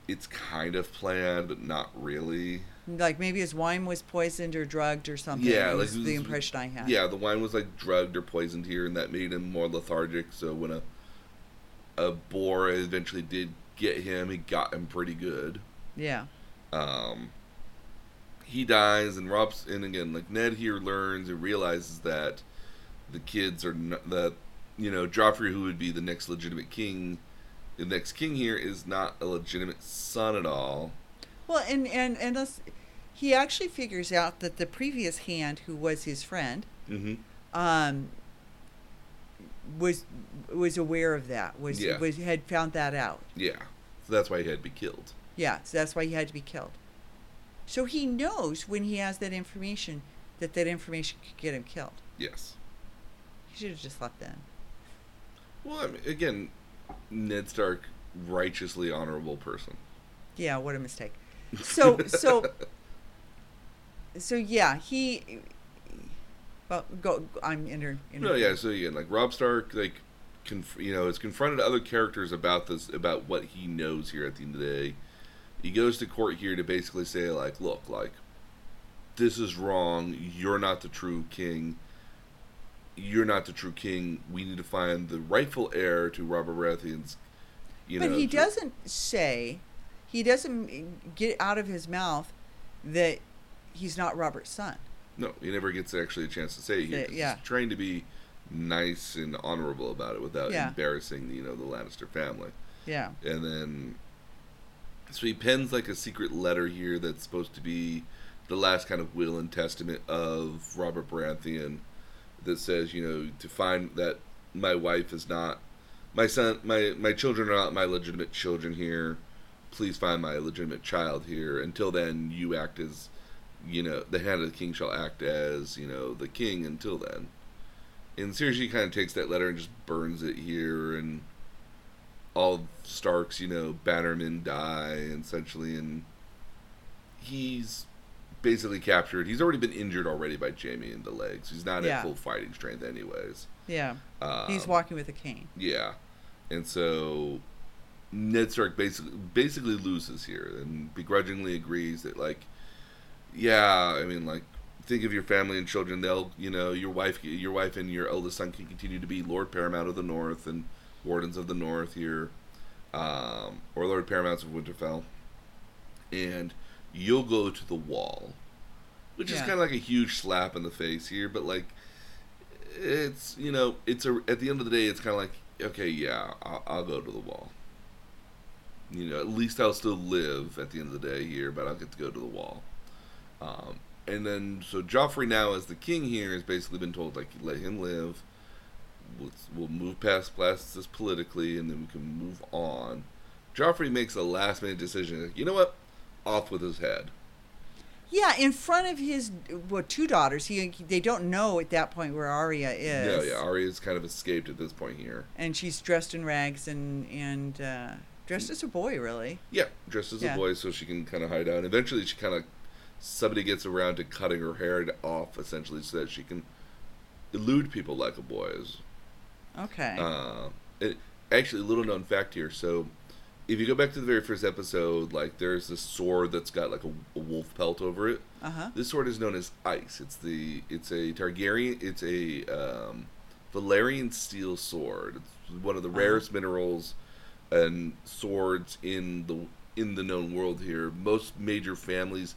it's kind of planned, but not really. Like maybe his wine was poisoned or drugged or something. Yeah, like the impression I had. Yeah, the wine was like drugged or poisoned here, and that made him more lethargic. So when a a boar eventually did get him, he got him pretty good. Yeah. Um, he dies, and Robb's and again, like Ned here learns and realizes that the kids are not, that you know Joffrey, who would be the next legitimate king, the next king here is not a legitimate son at all. Well, and and and this, he actually figures out that the previous hand, who was his friend, Mm-hmm. um, was was aware of that. Was Yeah. was had found that out. Yeah, so that's why he had to be killed. Yeah, so that's why he had to be killed. So he knows when he has that information that that information could get him killed. Yes. He should have just left then. Well, I mean, again, Ned Stark, righteously honorable person. Yeah, what a mistake. So so so yeah, he. Well, go. I'm inter. No, yeah. So again, like Robb Stark, like, conf- you know, has confronted other characters about this, about what he knows here. At the end of the day, he goes to court here to basically say, like, look, like, this is wrong. You're not the true king. You're not the true king. We need to find the rightful heir to Robert Baratheon's. You but know, he doesn't say, he doesn't get out of his mouth that he's not Robert's son. No, he never gets actually a chance to say it here. Yeah. He's trying to be nice and honorable about it without Yeah. embarrassing, you know, the Lannister family. Yeah. And then, so he pens like a secret letter here that's supposed to be the last kind of will and testament of Robert Baratheon that says, you know, to find that my wife is not my son, my my children are not my legitimate children here. Please find my legitimate child here. Until then, you act as, you know, the hand of the king shall act as, you know, the king. Until then, and Cersei kind of takes that letter and just burns it here, and all Stark's, you know, bannermen die essentially, and he's basically captured. He's already been injured already by Jaime in the legs. He's not Yeah. at full fighting strength, anyways. Yeah. he's Um, walking with a cane. Yeah, and so Ned Stark basically basically loses here, and begrudgingly agrees that like, yeah, I mean like, think of your family and children. They'll, you know, your wife, your wife and your eldest son can continue to be Lord Paramount of the North and Wardens of the North here, um, or Lord Paramounts of Winterfell, and you'll go to the Wall, which is kind of like a huge slap in the face here, but like it's you know it's a at the end of the day it's kind of like okay yeah I'll, I'll go to the wall. You know at least i'll still live at the end of the day here but i'll get to go to the wall. Um, and then so joffrey now as the king here has basically been told like let him live. We'll, we'll move past this politically and then we can move on. Joffrey makes a last minute decision like, you know what off with his head Yeah, in front of his well, two daughters. He they don't know at that point where Arya is. yeah yeah arya's kind of escaped at this point here And she's dressed in rags and and uh, dressed as a boy, really. Yeah, dressed as Yeah. a boy so she can kind of hide out. Eventually, she kind of somebody gets around to cutting her hair off, essentially, so that she can elude people like a boy is. Okay. Uh, it, actually, a little known fact here. So, if you go back to the very first episode, like there's this sword that's got like a, a wolf pelt over it. Uh huh. This sword is known as ice. It's the it's a Targaryen. It's a um, Valyrian steel sword. It's one of the Uh-huh. rarest minerals and swords in the in the known world here. Most major families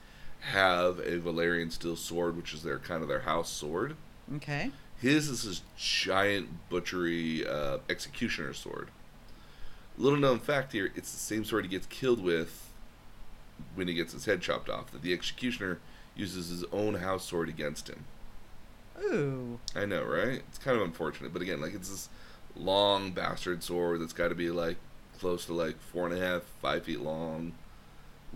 have a Valyrian steel sword, which is their kind of their house sword. Okay. His is this giant butchery uh, executioner sword. Little known fact here: it's the same sword he gets killed with when he gets his head chopped off. That the executioner uses his own house sword against him. Ooh. I know, right? It's kind of unfortunate, but again, like it's this long bastard sword that's got to be like close to like four and a half, five feet long,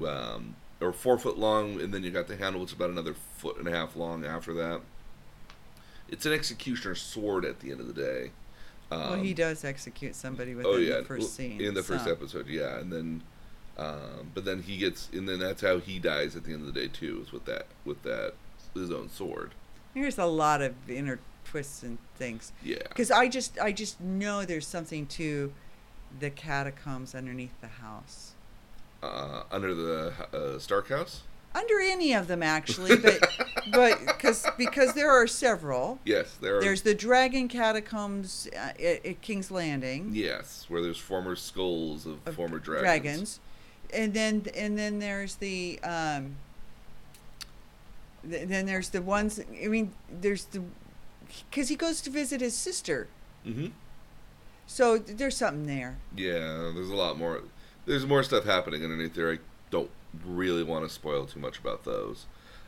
um, or four foot long, and then you got the handle, which is about another foot and a half long after that. It's an executioner sword at the end of the day. Um, well, he does execute somebody within oh yeah, the first scene. in the first so- episode, yeah, and then, um, but then he gets, and then that's how he dies at the end of the day too, is with that, with that, his own sword. There's a lot of inner twists and things. Yeah. Because I just I just know there's something to the catacombs underneath the house. Uh, under the uh, Stark House. Under any of them actually, but but because because there are several. Yes, there are. There's the dragon catacombs uh, at, at King's Landing. yes, where there's former skulls of, of former dragons. dragons. and then and then there's the um, th- then there's the ones. I mean, there's the because he goes to visit his sister, Mm-hmm. so there's something there. Yeah, there's a lot more. There's more stuff happening underneath there. I don't really want to spoil too much about those.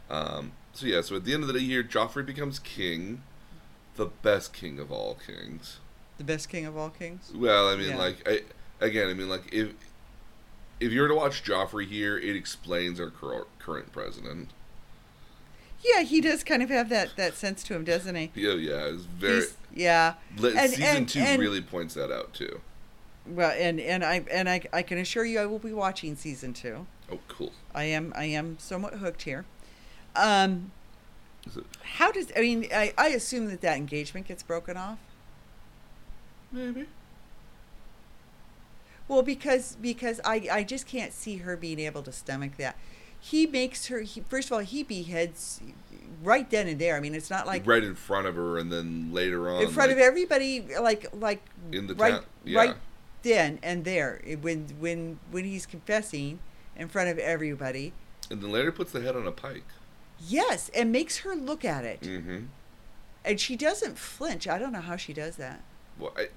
Um, so yeah, so at the end of the day here, Joffrey becomes king, the best king of all kings. The best king of all kings. Well, I mean, Yeah. like, I, again, I mean, like, if if you were to watch Joffrey here, it explains our cur- current president. Yeah, he does kind of have that that sense to him, doesn't he? Yeah, yeah, it's very. He's- yeah. li- and- season and- two and- really points that out too. Well, and and I and I I can assure you, I will be watching season two. Oh, cool. I am I am somewhat hooked here. Um, Is it how does I mean I, I assume that that engagement gets broken off. maybe? Well, because because I I just can't see her being able to stomach that. He makes her. He, first of all, he beheads right then and there. I mean, it's not like right in front of her, and then later on, in front like, of everybody, like like in the right. Yeah. right then and there when when when he's confessing in front of everybody. And then later puts the head on a pike. Yes, and makes her look at it, Mm-hmm. and she doesn't flinch. I don't know how she does that. Well, I,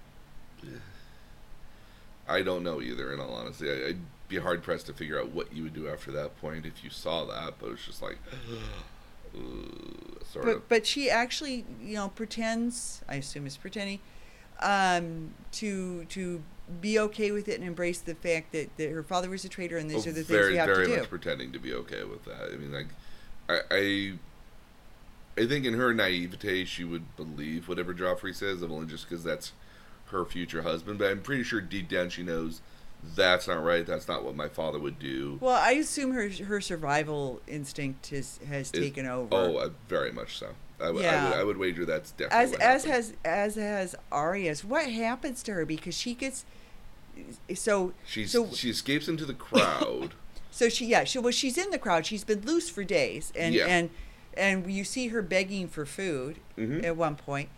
I don't know either. In all honesty, I, I'd be hard pressed to figure out what you would do after that point if you saw that. But it's just like, uh, sort but of. but she actually you know pretends i assume is pretending um to to be okay with it and embrace the fact that, that her father was a traitor and these Oh, are the things very, we have very to do Very much pretending to be okay with that. I mean, like, I, I, I think in her naivete, she would believe whatever Joffrey says, only just because that's her future husband. But I'm pretty sure deep down she knows that's not right. That's not what my father would do. well i assume her her survival instinct has has Is- taken over Oh, uh, very much so. I, w- I Yeah. would, I would wager that's definitely as as happened. has as has Arya's. What happens to her because she gets so She's, so she escapes into the crowd. so she yeah she well she's in the crowd. She's been loose for days and Yeah. and and you see her begging for food Mhm. at one point.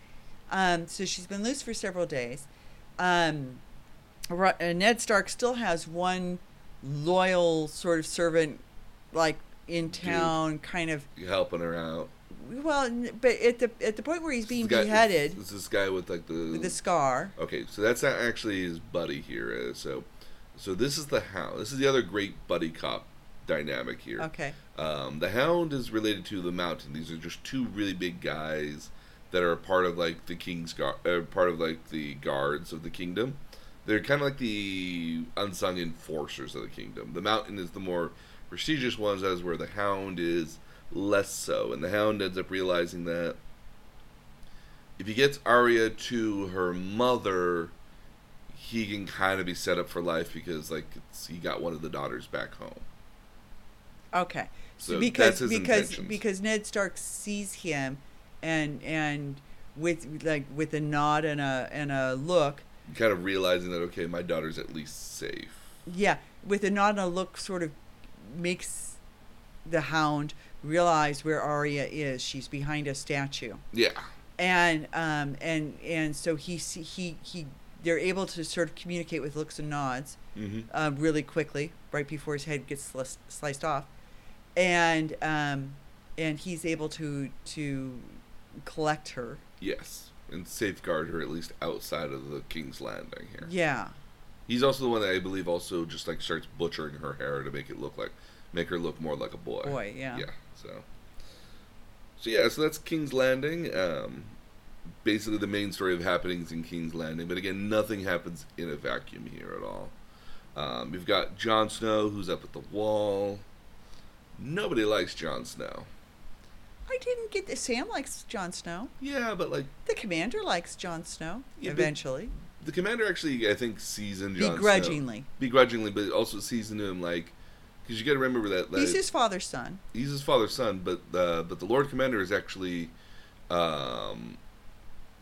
Um, so she's been loose for several days. Um, uh, Ned Stark still has one loyal sort of servant, like in town, kind of. helping her out. Well, but at the at the point where he's being This guy- beheaded It's this guy with like the the scar. Okay, so that's not actually his buddy here. Uh, so, so this is the hound. This is the other great buddy cop dynamic here. Okay. Um, the hound is related to the mountain. These are just two really big guys that are part of like the king's guard, uh, part of like the guards of the kingdom. They're kind of like the unsung enforcers of the kingdom. The mountain is the more prestigious ones, as where the hound is less so. And the hound ends up realizing that if he gets Arya to her mother, he can kind of be set up for life because like it's, he got one of the daughters back home. Okay. So, So because that's his because intentions. because Ned Stark sees him, and and with like with a nod and a and a look, kind of realizing that okay, my daughter's at least safe. yeah, with a nod and a look, sort of makes the Hound realize where Arya is. She's behind a statue, Yeah, and um and and so he he he they're able to sort of communicate with looks and nods. mm-hmm. uh, really quickly, right before his head gets sli- sliced off, and um, and he's able to to collect her. yes, and safeguard her at least outside of the King's Landing here. Yeah, He's also the one that I believe also just like starts butchering her hair to make it look like make her look more like a boy. boy, yeah. Yeah. So. So yeah, so that's King's Landing. Um, basically, the main story of happenings in King's Landing, but again, nothing happens in a vacuum here at all. Um, we've got Jon Snow who's up at the wall. Nobody likes Jon Snow. I didn't get Sam likes Jon Snow. Yeah, but like The commander likes Jon Snow Yeah, eventually, the commander actually, I think, sees in Jon Snow. begrudgingly. Snow, begrudgingly, but also sees into him like Because you got to remember that, that He's his father's son. he's his father's son, but uh, but the Lord Commander is actually, um,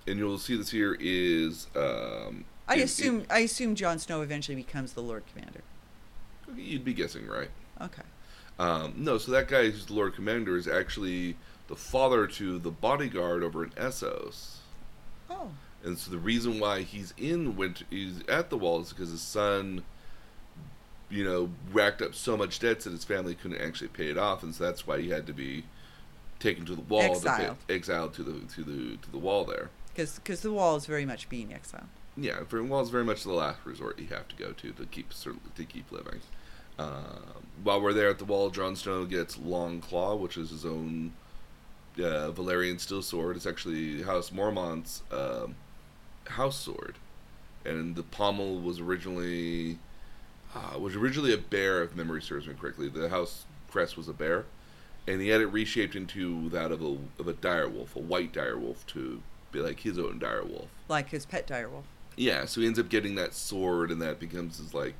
and you'll see this here is. Um, I it- it- assume I assume Jon Snow eventually becomes the Lord Commander. you'd be guessing right. Okay. Um, no, so that guy who's the Lord Commander is actually the father to the bodyguard over in Essos. Oh. And so the reason why he's in winter, he's at the wall is because his son, you know, racked up so much debts that his family couldn't actually pay it off, and so that's why he had to be taken to the wall, Exiled. To pay, exiled to the to the to the wall there. Because the wall is very much being exiled. Yeah, for wall is very much the last resort you have to go to to keep to keep living. Um, while we're there at the wall, Jon Snow gets Longclaw, which is his own uh, Valyrian steel sword. It's actually House Mormont's um, house sword, and the pommel was originally uh, was originally a bear, if memory serves me correctly. The house crest was a bear, and he had it reshaped into that of a of a dire wolf, a white dire wolf, to be like his own dire wolf. Like his pet direwolf. Yeah, so he ends up getting that sword, and that becomes his like,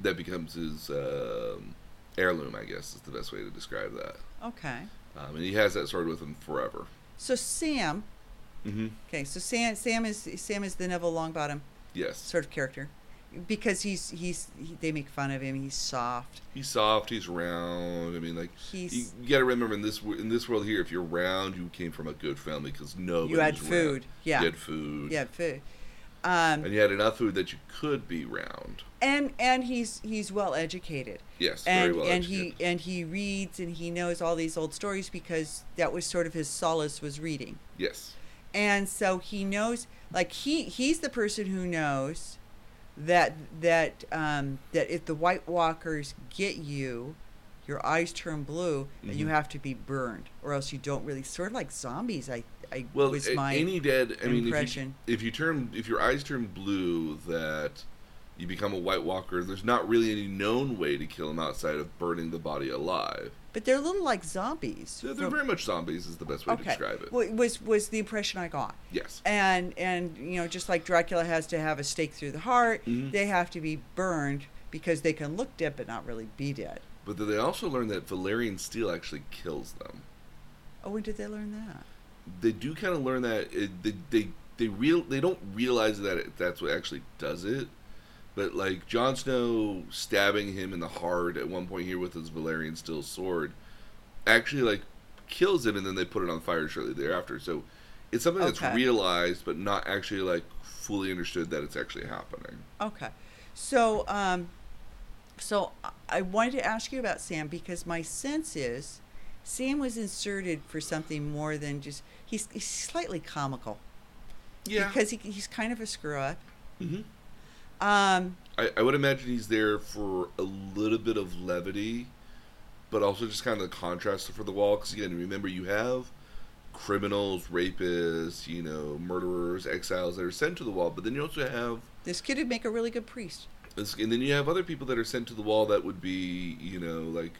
that becomes his um, heirloom. I guess is the best way to describe that. Okay. Um, and he has that sword with him forever. So Sam. Mm-hmm. Okay. So Sam. Sam is Sam is the Neville Longbottom Yes, sort of character, because he's he's he, they make fun of him. He's soft. he's soft. He's round. I mean, like you, He's you got to remember in this in this world here, if you're round, you came from a good family because nobody. you had food. round. Yeah. You had food. Yeah. Food. Um, And you had enough food that you could be round. and and he's he's well educated. Yes, and very well and educated. he and he reads and he knows all these old stories because that was sort of his solace was reading Yes. and so he knows like he he's the person who knows that that um that if the white walkers get you your eyes turn blue and you Mhm. have to be burned or else you don't really sort of like zombies i i Well, was my any dead. I mean, if you, impression. if you turn, if your eyes turn blue, that you become a White Walker. There's not really any known way to kill them outside of burning the body alive. but they're a little like zombies they're very much zombies. Is the best way to describe it. wa- was was the impression i got yes. and and you know just like dracula has to have a stake through the heart Mhm. they have to be burned because they can look dead but not really be dead But then they also learn that Valyrian steel actually kills them. oh when did they learn that They do kind of learn that it, they they they real they don't realize that it, that's what actually does it. But like Jon Snow stabbing him in the heart at one point here with his Valyrian steel sword, actually like kills him, and then they put it on fire shortly thereafter. So it's something Okay. that's realized, but not actually like fully understood that it's actually happening. okay so um so I- wanted to ask you about sam because my sense is sam was inserted for something more than just he's, he's slightly comical Yeah. because he, he's kind of a screw up hmm um I, I would imagine he's there for a little bit of levity, but also just kind of the contrast for the wall. Because again, remember you have criminals, rapists, you know, murderers, exiles that are sent to the wall, but then you also have this kid would make a really good priest this, and then you have other people that are sent to the wall that would be, you know, like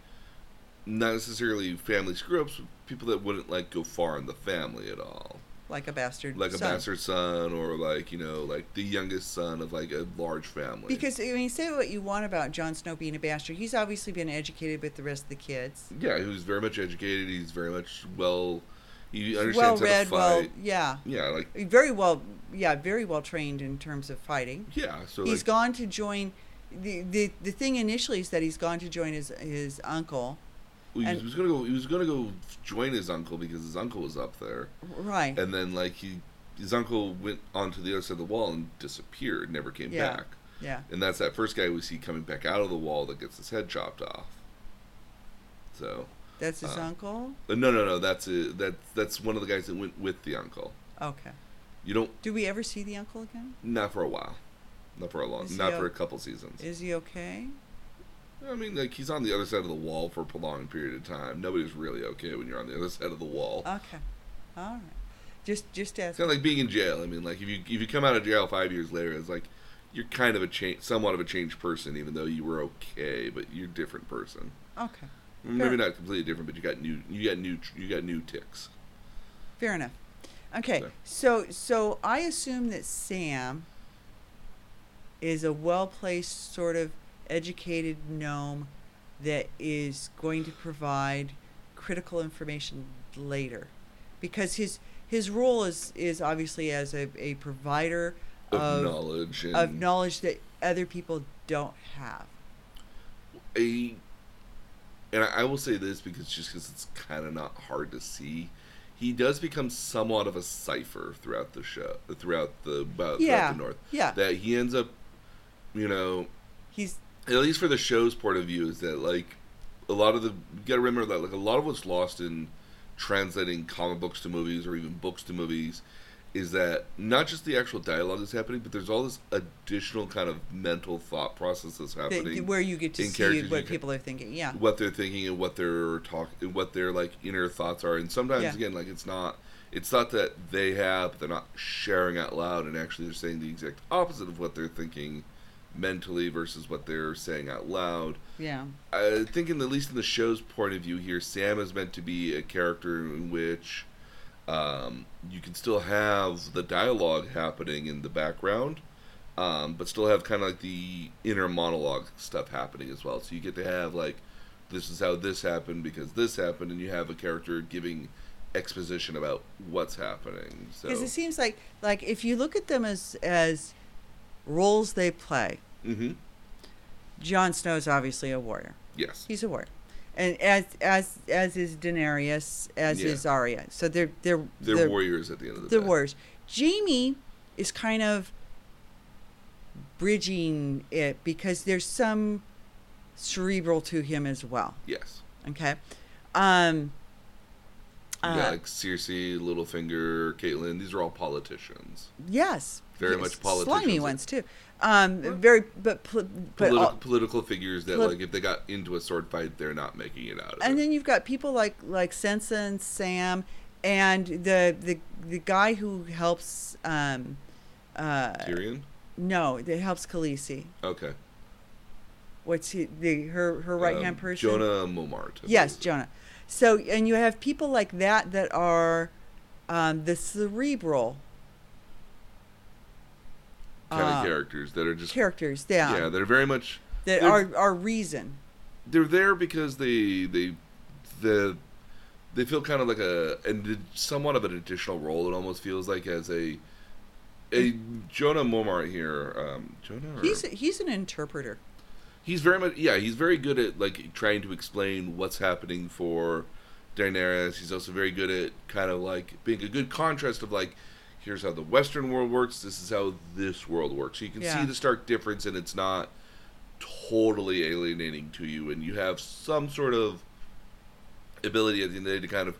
not necessarily family screw ups, people that wouldn't like go far in the family at all. Like a bastard Like a son. bastard son, or like you know, like the youngest son of like a large family. Because I mean, say what you want about Jon Snow being a bastard, he's obviously been educated with the rest of the kids. Yeah, he was very much educated. He's very much well. He well understands how read, well, yeah, yeah, like very well, yeah, very well trained in terms of fighting. yeah. So he's like, gone to join. The, the the thing initially is that he's gone to join his his uncle, he, and- was gonna go. He was gonna go join his uncle because his uncle was up there, right? and then like he, his uncle went onto the other side of the wall and disappeared, never came Yeah. back. yeah, And that's that first guy we see coming back out of the wall that gets his head chopped off. So that's his uh, uncle. uh, no, no, no. That's a, that that's one of the guys that went with the uncle. Okay. You don't Do we ever see the uncle again? not for a while, not for a long, not o- for a couple seasons. Is he okay? I mean, like he's on the other side of the wall for a prolonged period of time. Nobody's really okay when you're on the other side of the wall. Okay. All right. Just just as kind of like being in jail. I mean, like if you if you come out of jail five years later, it's like you're kind of a change, somewhat of a changed person, even though you were okay, but you're a different person. okay. Maybe not completely different, but you got new, you got new, you got new ticks. Fair enough. Okay, So- so so I assume that Sam is a well placed, sort of educated gnome that is going to provide critical information later, because his his role is is obviously as a, a provider Of, of knowledge of knowledge that other people don't have. a and I, I will say this because just because it's kind of not hard to see, he does become somewhat of a cipher throughout the show, throughout the about Yeah, throughout the North. yeah. that he ends up, you know, He's at least for the show's point of view, is that like a lot of the you gotta remember that like a lot of what's lost in translating comic books to movies or even books to movies is that not just the actual dialogue is happening, but there's all this additional kind of mental thought process that's that, happening. where you get to see what people are thinking. Yeah. what they're thinking and what they're talking, what their like inner thoughts are, and sometimes Yeah. again, like it's not, it's not that they have, but they're not sharing out loud, and actually they're saying the exact opposite of what they're thinking mentally versus what they're saying out loud. Yeah. I think, in at least in the show's point of view here, Sam is meant to be a character in which um, you can still have the dialogue happening in the background, um, but still have kind of like the inner monologue stuff happening as well. So you get to have like, this is how this happened because this happened, and you have a character giving exposition about what's happening. So, Because it seems like like if you look at them as as roles they play, hmm Jon Snow is obviously a warrior. yes, He's a warrior, and as as as is Daenerys, as Yeah. is Arya. So they're they're they're, they're, warriors at the end of the day. they're warriors. Jaime is kind of bridging it because there's some cerebral to him as well. Yes. Okay. Um. You uh, like Cersei, Littlefinger, Catelyn. These are all politicians. Yes. Very yes, much politicians. Slimy ones too. Um, very, but pl- but Politi- all- political figures that, Polit- like, if they got into a sword fight, they're not making it out of and it. then you've got people like like Sansa and Sam, and the the the guy who helps um, uh, Tyrion. no, that helps Khaleesi. Okay. What's he, the her her right hand Um, person? Jonah Momart. I Yes, believe. Jonah. So and you have people like that that are um, the cerebral Kind of uh, characters that are just characters. Yeah, yeah, they're very much that are are reason. they're there because they they the they feel kind of like a and somewhat of an additional role. It almost feels like as a a Jonah Momart here. Um, Jonah. Or, He's he's an interpreter. He's very much yeah. He's very good at like trying to explain what's happening for Daenerys. He's also very good at kind of like being a good contrast of like, here's how the Western world works. This is how this world works. So you can Yeah. see the stark difference, and it's not totally alienating to you, and you have some sort of ability at the end of the day to kind of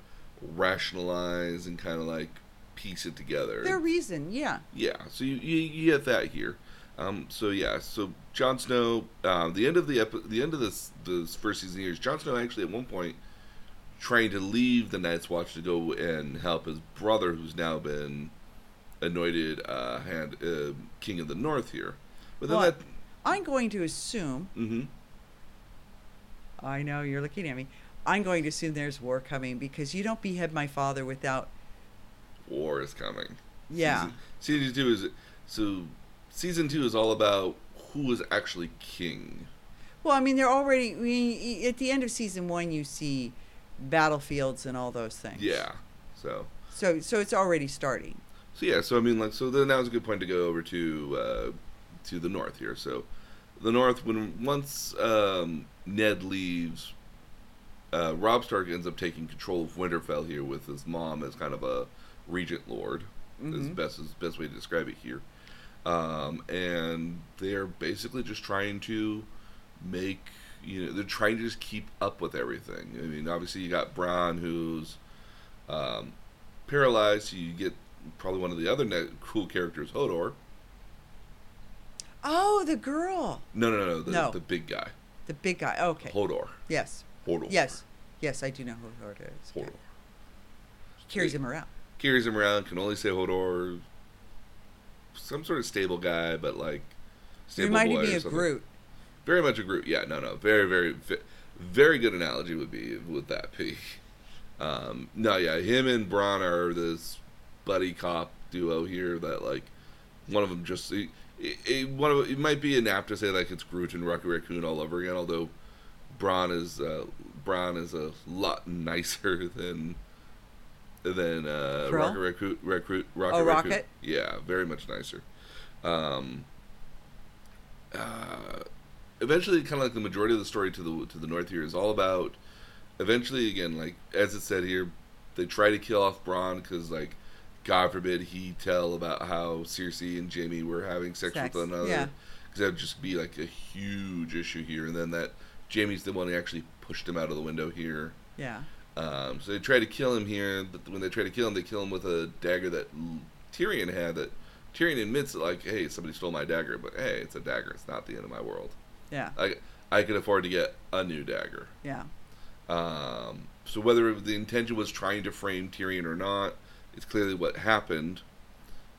rationalize and kind of like piece it together. Their reason, yeah. Yeah, so you, you, you get that here. Um, so yeah, so Jon Snow, um, the end of the epi- the end of this this first season here is Jon Snow actually at one point trying to leave the Night's Watch to go and help his brother, who's now been anointed uh, hand uh, King of the North here. But then Well, that, I'm going to assume. hmm I know you're looking at me. I'm going to assume there's war coming because you don't behead my father without. war is coming. Yeah. Season, season two is so season two is all about who is actually king. Well, I mean, they're already. I mean, at the end of season one, you see battlefields and all those things. Yeah. So So, so it's already starting. So yeah, so I mean, like, so then that was a good point to go over to uh, to the north here. So the north, when once um, Ned leaves, uh, Robb Stark ends up taking control of Winterfell here with his mom as kind of a regent lord. Is Mhm. best is best way to describe it here. Um, and they're basically just trying to make you know they're trying to just keep up with everything. I mean, obviously you got Bran who's um, paralyzed. So You get probably one of the other ne- cool characters, Hodor. Oh, the girl, No, no, no, the, No. the big guy, the big guy. Okay. Hodor. Yes. Hodor. Yes. Yes, I do know who Hodor is. Hodor. He carries him around. Carries him around. Can only say Hodor. Some sort of stable guy, but like stable Reminded boy me or of something. Groot. Very much a Groot. Yeah, no, no. Very, very, very good analogy would be would that be. Um, no, yeah, him and Bran are this buddy cop duo here that like one of them just it, it, one of it might be inapt to say like it's Groot and Rocky Raccoon all over again. Although Bran is uh, Bran is a lot nicer than than uh? Rocket Recruit Recruit Rocket Oh, Raccoon. Rocket? Yeah, very much nicer. Um, uh, eventually, kind of like the majority of the story to the to the north here is all about. Eventually, again, like as it said here, they try to kill off Bran because, like, God forbid he tell about how Cersei and Jaime were having sex, Sex, with one another. yeah. Because that would just be like a huge issue here, and then that Jaime's the one who actually pushed him out of the window here. Yeah. Um, so they try to kill him here, but when they try to kill him, they kill him with a dagger that Tyrion had. That Tyrion admits, that, like, hey, somebody stole my dagger, but hey, it's a dagger. It's not the end of my world. Yeah. I I could afford to get a new dagger. Yeah. Um, so whether the intention was trying to frame Tyrion or not, it's clearly what happened.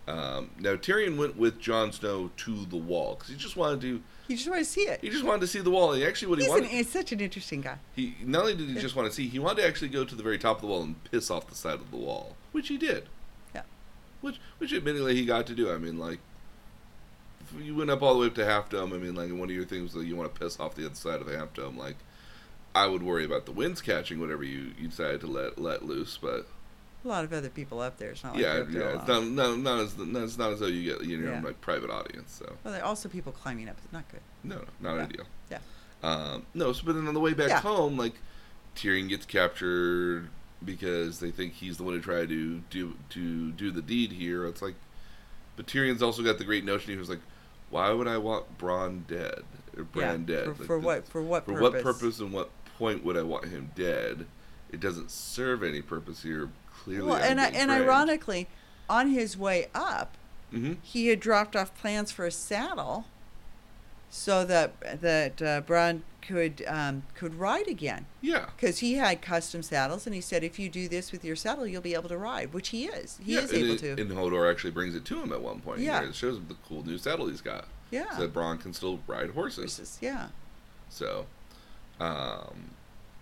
Um, now Tyrion went with Jon Snow to the wall because he just wanted to. You just want to see it. He just wanted to see the wall. He actually what he He's, an, wanted. he's such an interesting guy. He not only did he just want to see, he wanted to actually go to the very top of the wall and piss off the side of the wall, which he did. Yeah. Which, which admittedly he got to do. I mean, like, if you went up all the way up to Half Dome. I mean, like, one of your things that you want to piss off the other side of the Half Dome. Like, I would worry about the winds catching whatever you, you decided to let let loose. But A lot of other people up there. It's not like yeah, you're there yeah, it's not, not, not as not, it's not as though you get you know Yeah. like private audience. So Well, there are also people climbing up. It's not good. no, no, not Yeah. ideal. Yeah. Um, no, so, but then on the way back Yeah. home, like Tyrion gets captured because they think he's the one who tried to do to do the deed here. It's like, but Tyrion's also got the great notion. He was like, "Why would I want Bronn dead or Bran yeah. dead? For, Like, for what? For what For purpose? what purpose and what point would I want him dead? It doesn't serve any purpose here. Clearly, Well, and and ironically, on his way up, hmm he had dropped off plans for a saddle, so that that uh, Bran could um, could ride again. yeah, Because he had custom saddles, and he said, if you do this with your saddle, you'll be able to ride, which he is. He yeah, is able it- to. And Hodor actually brings it to him at one point. Yeah. it shows him the cool new saddle he's got. yeah. So that Bran can still ride horses. Horses, Yeah. So, um,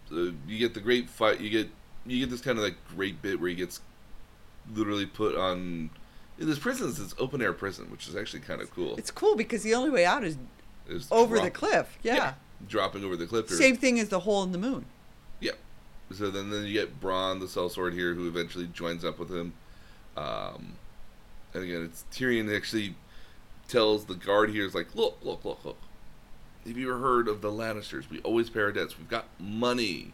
so you get the great fight. You get you get this kind of like great bit where he gets literally put on. This prison is this open air prison, which is actually kind of cool. It's cool because the only way out is Is over the cliff. Yeah. dropping over the cliff. Same thing as the hole in the moon. Yeah. So then, then you get Bronn, the sellsword here, who eventually joins up with him. Um, and again, it's Tyrion actually tells the guard here, is like, look, look, look, look. Have you ever heard of the Lannisters? We always pay our debts. We've got money.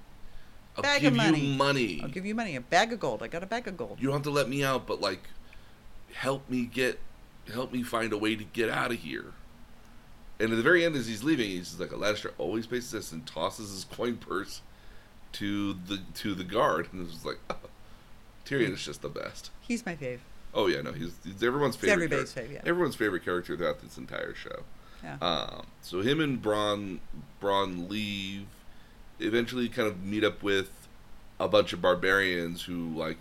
I'll Bag give of money. you money. I'll give you money, a bag of gold. I got a bag of gold. you don't have to let me out, but like, help me get, help me find a way to get out of here. And at the very end, as he's leaving, he's like, a Lannister always pays this and tosses his coin purse to the to the guard, and it's just like, Tyrion is just the best. He's my fave. Oh yeah, no, he's, he's everyone's favorite. everybody's character. fave, yeah. Everyone's favorite character throughout this entire show. Yeah. Um, so him and Bronn Bronn leave, eventually kind of meet up with a bunch of barbarians who like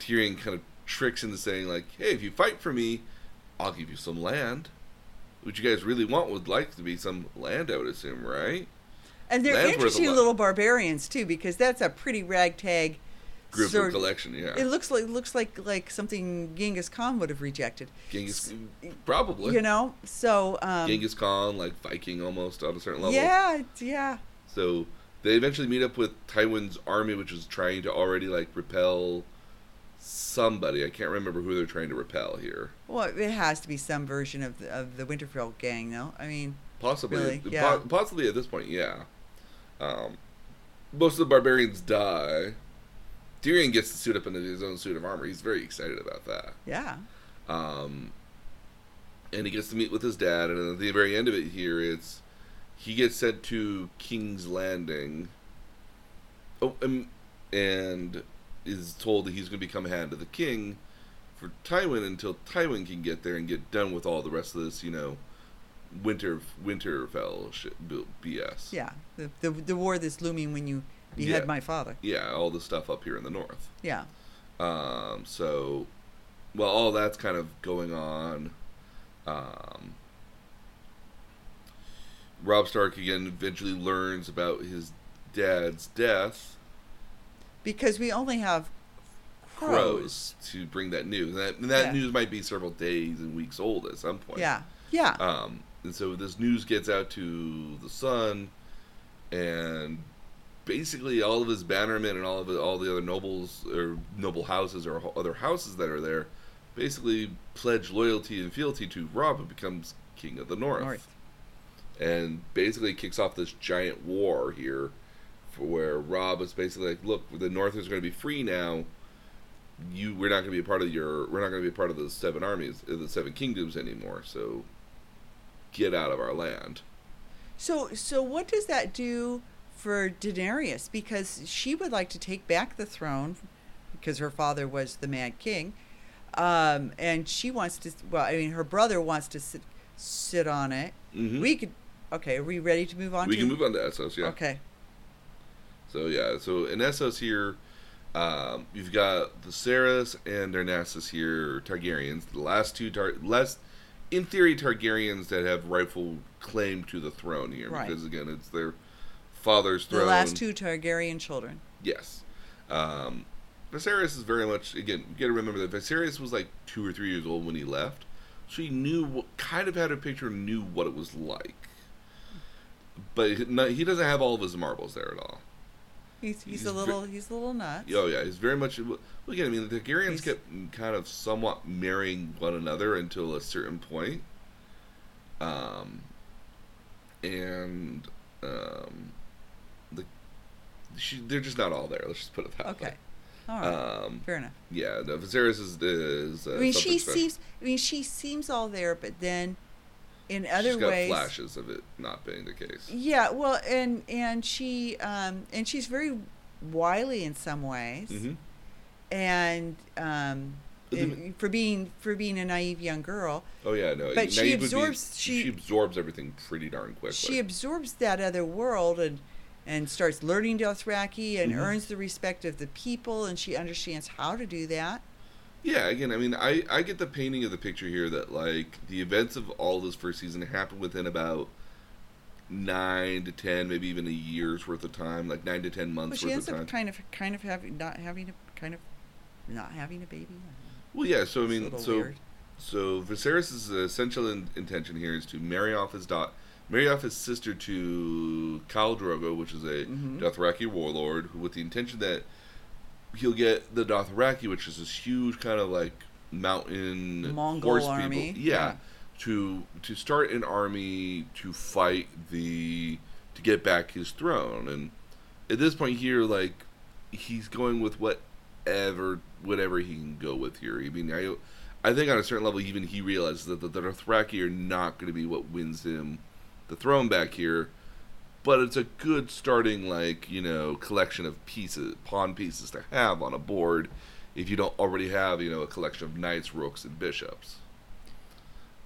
Tyrion kind of tricks into saying like, "Hey, if you fight for me, I'll give you some land." What you guys really want would like to be some land, I would assume, right? And they're Land's interesting little barbarians too, because that's a pretty ragtag group sort- collection, yeah. It looks like looks like like something Genghis Khan would have rejected. Genghis, probably. You know, so um, Genghis Khan, like Viking almost on a certain level. yeah, yeah, So they eventually meet up with Tywin's army, which is trying to already like repel somebody. I can't remember who they're trying to repel here. Well, it has to be some version of the, of the Winterfell gang, though. I mean, Possibly, Really? po- Yeah. possibly at this point, yeah. Um, most of the barbarians die. Tyrion gets to suit up into his own suit of armor. He's very excited about that. yeah, Um, and he gets to meet with his dad, and at the very end of it here, it's he gets sent to King's Landing. Oh, um, and is told that he's going to become hand of the king for Tywin until Tywin can get there and get done with all the rest of this, you know, winter Winterfell shit, BS. yeah. The, the the war that's looming when you behead Yeah. my father. Yeah, all the stuff up here in the north. Yeah, Um, so, well, all that's kind of going on. Um, Robb Stark again eventually learns about his dad's death. because we only have crows. Crows to bring that news. And that, and that Yeah. news might be several days and weeks old at some point. Yeah, yeah, Um, and so this news gets out to the son, and basically all of his bannermen and all of the, all the other nobles or noble houses or other houses that are there basically pledge loyalty and fealty to Robb, who becomes king of the north, North. And basically kicks off this giant war here, for where Robb is basically like, look, the north is going to be free now. You, we're not going to be a part of your, we're not going to be a part of the seven armies, uh, the seven kingdoms anymore. So, get out of our land. So so what does that do for Daenerys? Because she would like to take back the throne because her father was the Mad King, um, and she wants to. Well, I mean, her brother wants to sit sit on it. Mhm. We could. Okay, are we ready to move on? We to? can move on to Essos, yeah. Okay. So yeah, so in Essos here, um, you've got the Saras and Daenerys here, Targaryens. The last two tar- last, in theory, Targaryens that have rightful claim to the throne here, Right. because again, it's their father's The throne. The last two Targaryen children. Yes. Um, Viserys is very much again. You got to remember that Viserys was like two or three years old when he left, so he knew what kind of had a picture, knew what it was like. But he no- he doesn't have all of his marbles there at all. He's he's, He's a ve- little he's a little nuts. Oh yeah, he's very much. Well, again, I mean, the Targaryens He's- kept kind of somewhat marrying one another until a certain point. Um, and um, the she, they're just not all there. Let's just put it that Okay. way. All right. Um, Fair enough. yeah, no, Viserys is. is uh, I mean, she special. seems. I mean, she seems all there, but then, in She's other got ways, flashes of it not being the case. Yeah, well, and and she um and she's very wily in some ways, hmm and um the- for being for being a naive young girl, Oh yeah, no. But she would be- absorbs- she- she absorbs everything pretty darn quickly. she absorbs that other world and and starts learning Dothraki and Mhm. earns the respect of the people, and she understands how to do that. Yeah, again, I mean, I, I get the painting of the picture here that, like, the events of all this first season happened within about nine to ten, maybe even a year's worth of time, like nine to ten But months she worth ends of up time. kind of kind of having not having a kind of not having a baby. well, yeah, so I mean, so weird. so Viserys' essential in, intention here is to marry off his dot, marry off his sister to Khal Drogo, which is a Mhm. Dothraki warlord, who with the intention that he'll get the Dothraki, which is this huge kind of like mountain Mongol horse army, people, yeah, yeah. to to start an army to fight the to get back his throne. And at this point here, like he's going with whatever whatever he can go with here. I mean, I I think on a certain level, even he realizes that the, the Dothraki are not going to be what wins him the throne back here. But it's a good starting, like you know, collection of pieces, pawn pieces to have on a board, if you don't already have, you know, a collection of knights, rooks, and bishops.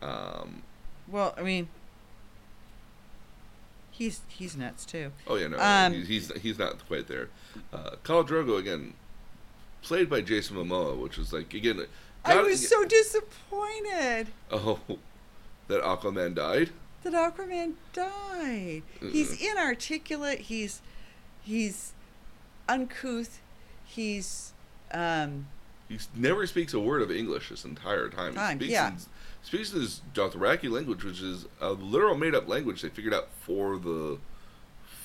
Um, Well, I mean, he's he's nuts too. oh yeah, no, Um, he's, he's not quite there. Uh, Khal Drogo again, played by Jason Momoa, which was like again, I was so disappointed oh that Aquaman died. That Aquaman died. He's Mm-mm. inarticulate. He's he's uncouth. He's um He never speaks a word of English this entire time. Time, he speaks yeah. in, speaks this Dothraki language, which is a literal made up language they figured out for the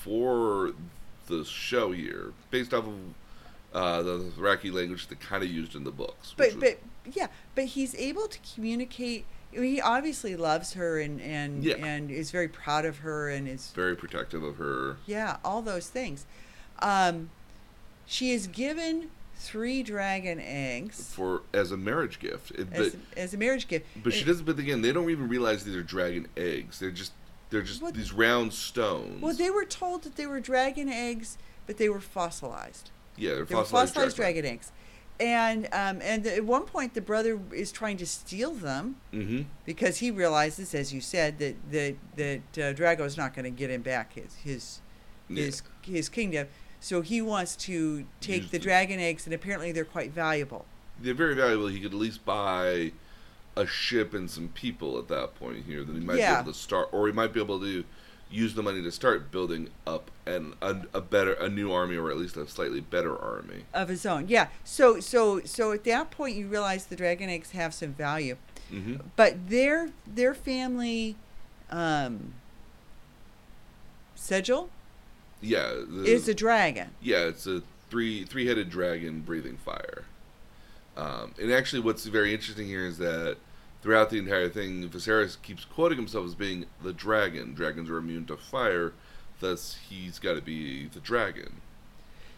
for the show here, based off of uh, the Dothraki language they kind of used in the books. but was- but yeah, but he's able to communicate. He obviously loves her and and Yeah. and is very proud of her and is very protective of her. yeah all those things. Um, she is given three dragon eggs For as a marriage gift, It- as, but as a marriage gift. but she doesn't. But again, they don't even realize these are dragon eggs. They're just they're just these round stones. Well, they were told that they were dragon eggs, but they were fossilized. yeah, they're They were fossilized, fossilized dragon eggs, and um, and at one point the brother is trying to steal them Mm-hmm. because he realizes, as you said, that that that uh, Drogo's not going to get him back his his Yeah. his his kingdom. So he wants to take Use the dragon eggs, and apparently they're quite valuable. they're very valuable. He could at least buy a ship and some people at that point here. Then he might Yeah. be able to start, or he might be able to use the money to start building up an a, a better, a new army, or at least a slightly better army. Of his own, yeah. So, so, so at that point, you realize the dragon eggs have some value, hmm but their their family, um, Sigil, Yeah, the, is a dragon. yeah, it's a three three headed dragon breathing fire. Um, and actually, what's very interesting here is that throughout the entire thing, Viserys keeps quoting himself as being the dragon. Dragons are immune to fire, thus he's got to be the dragon.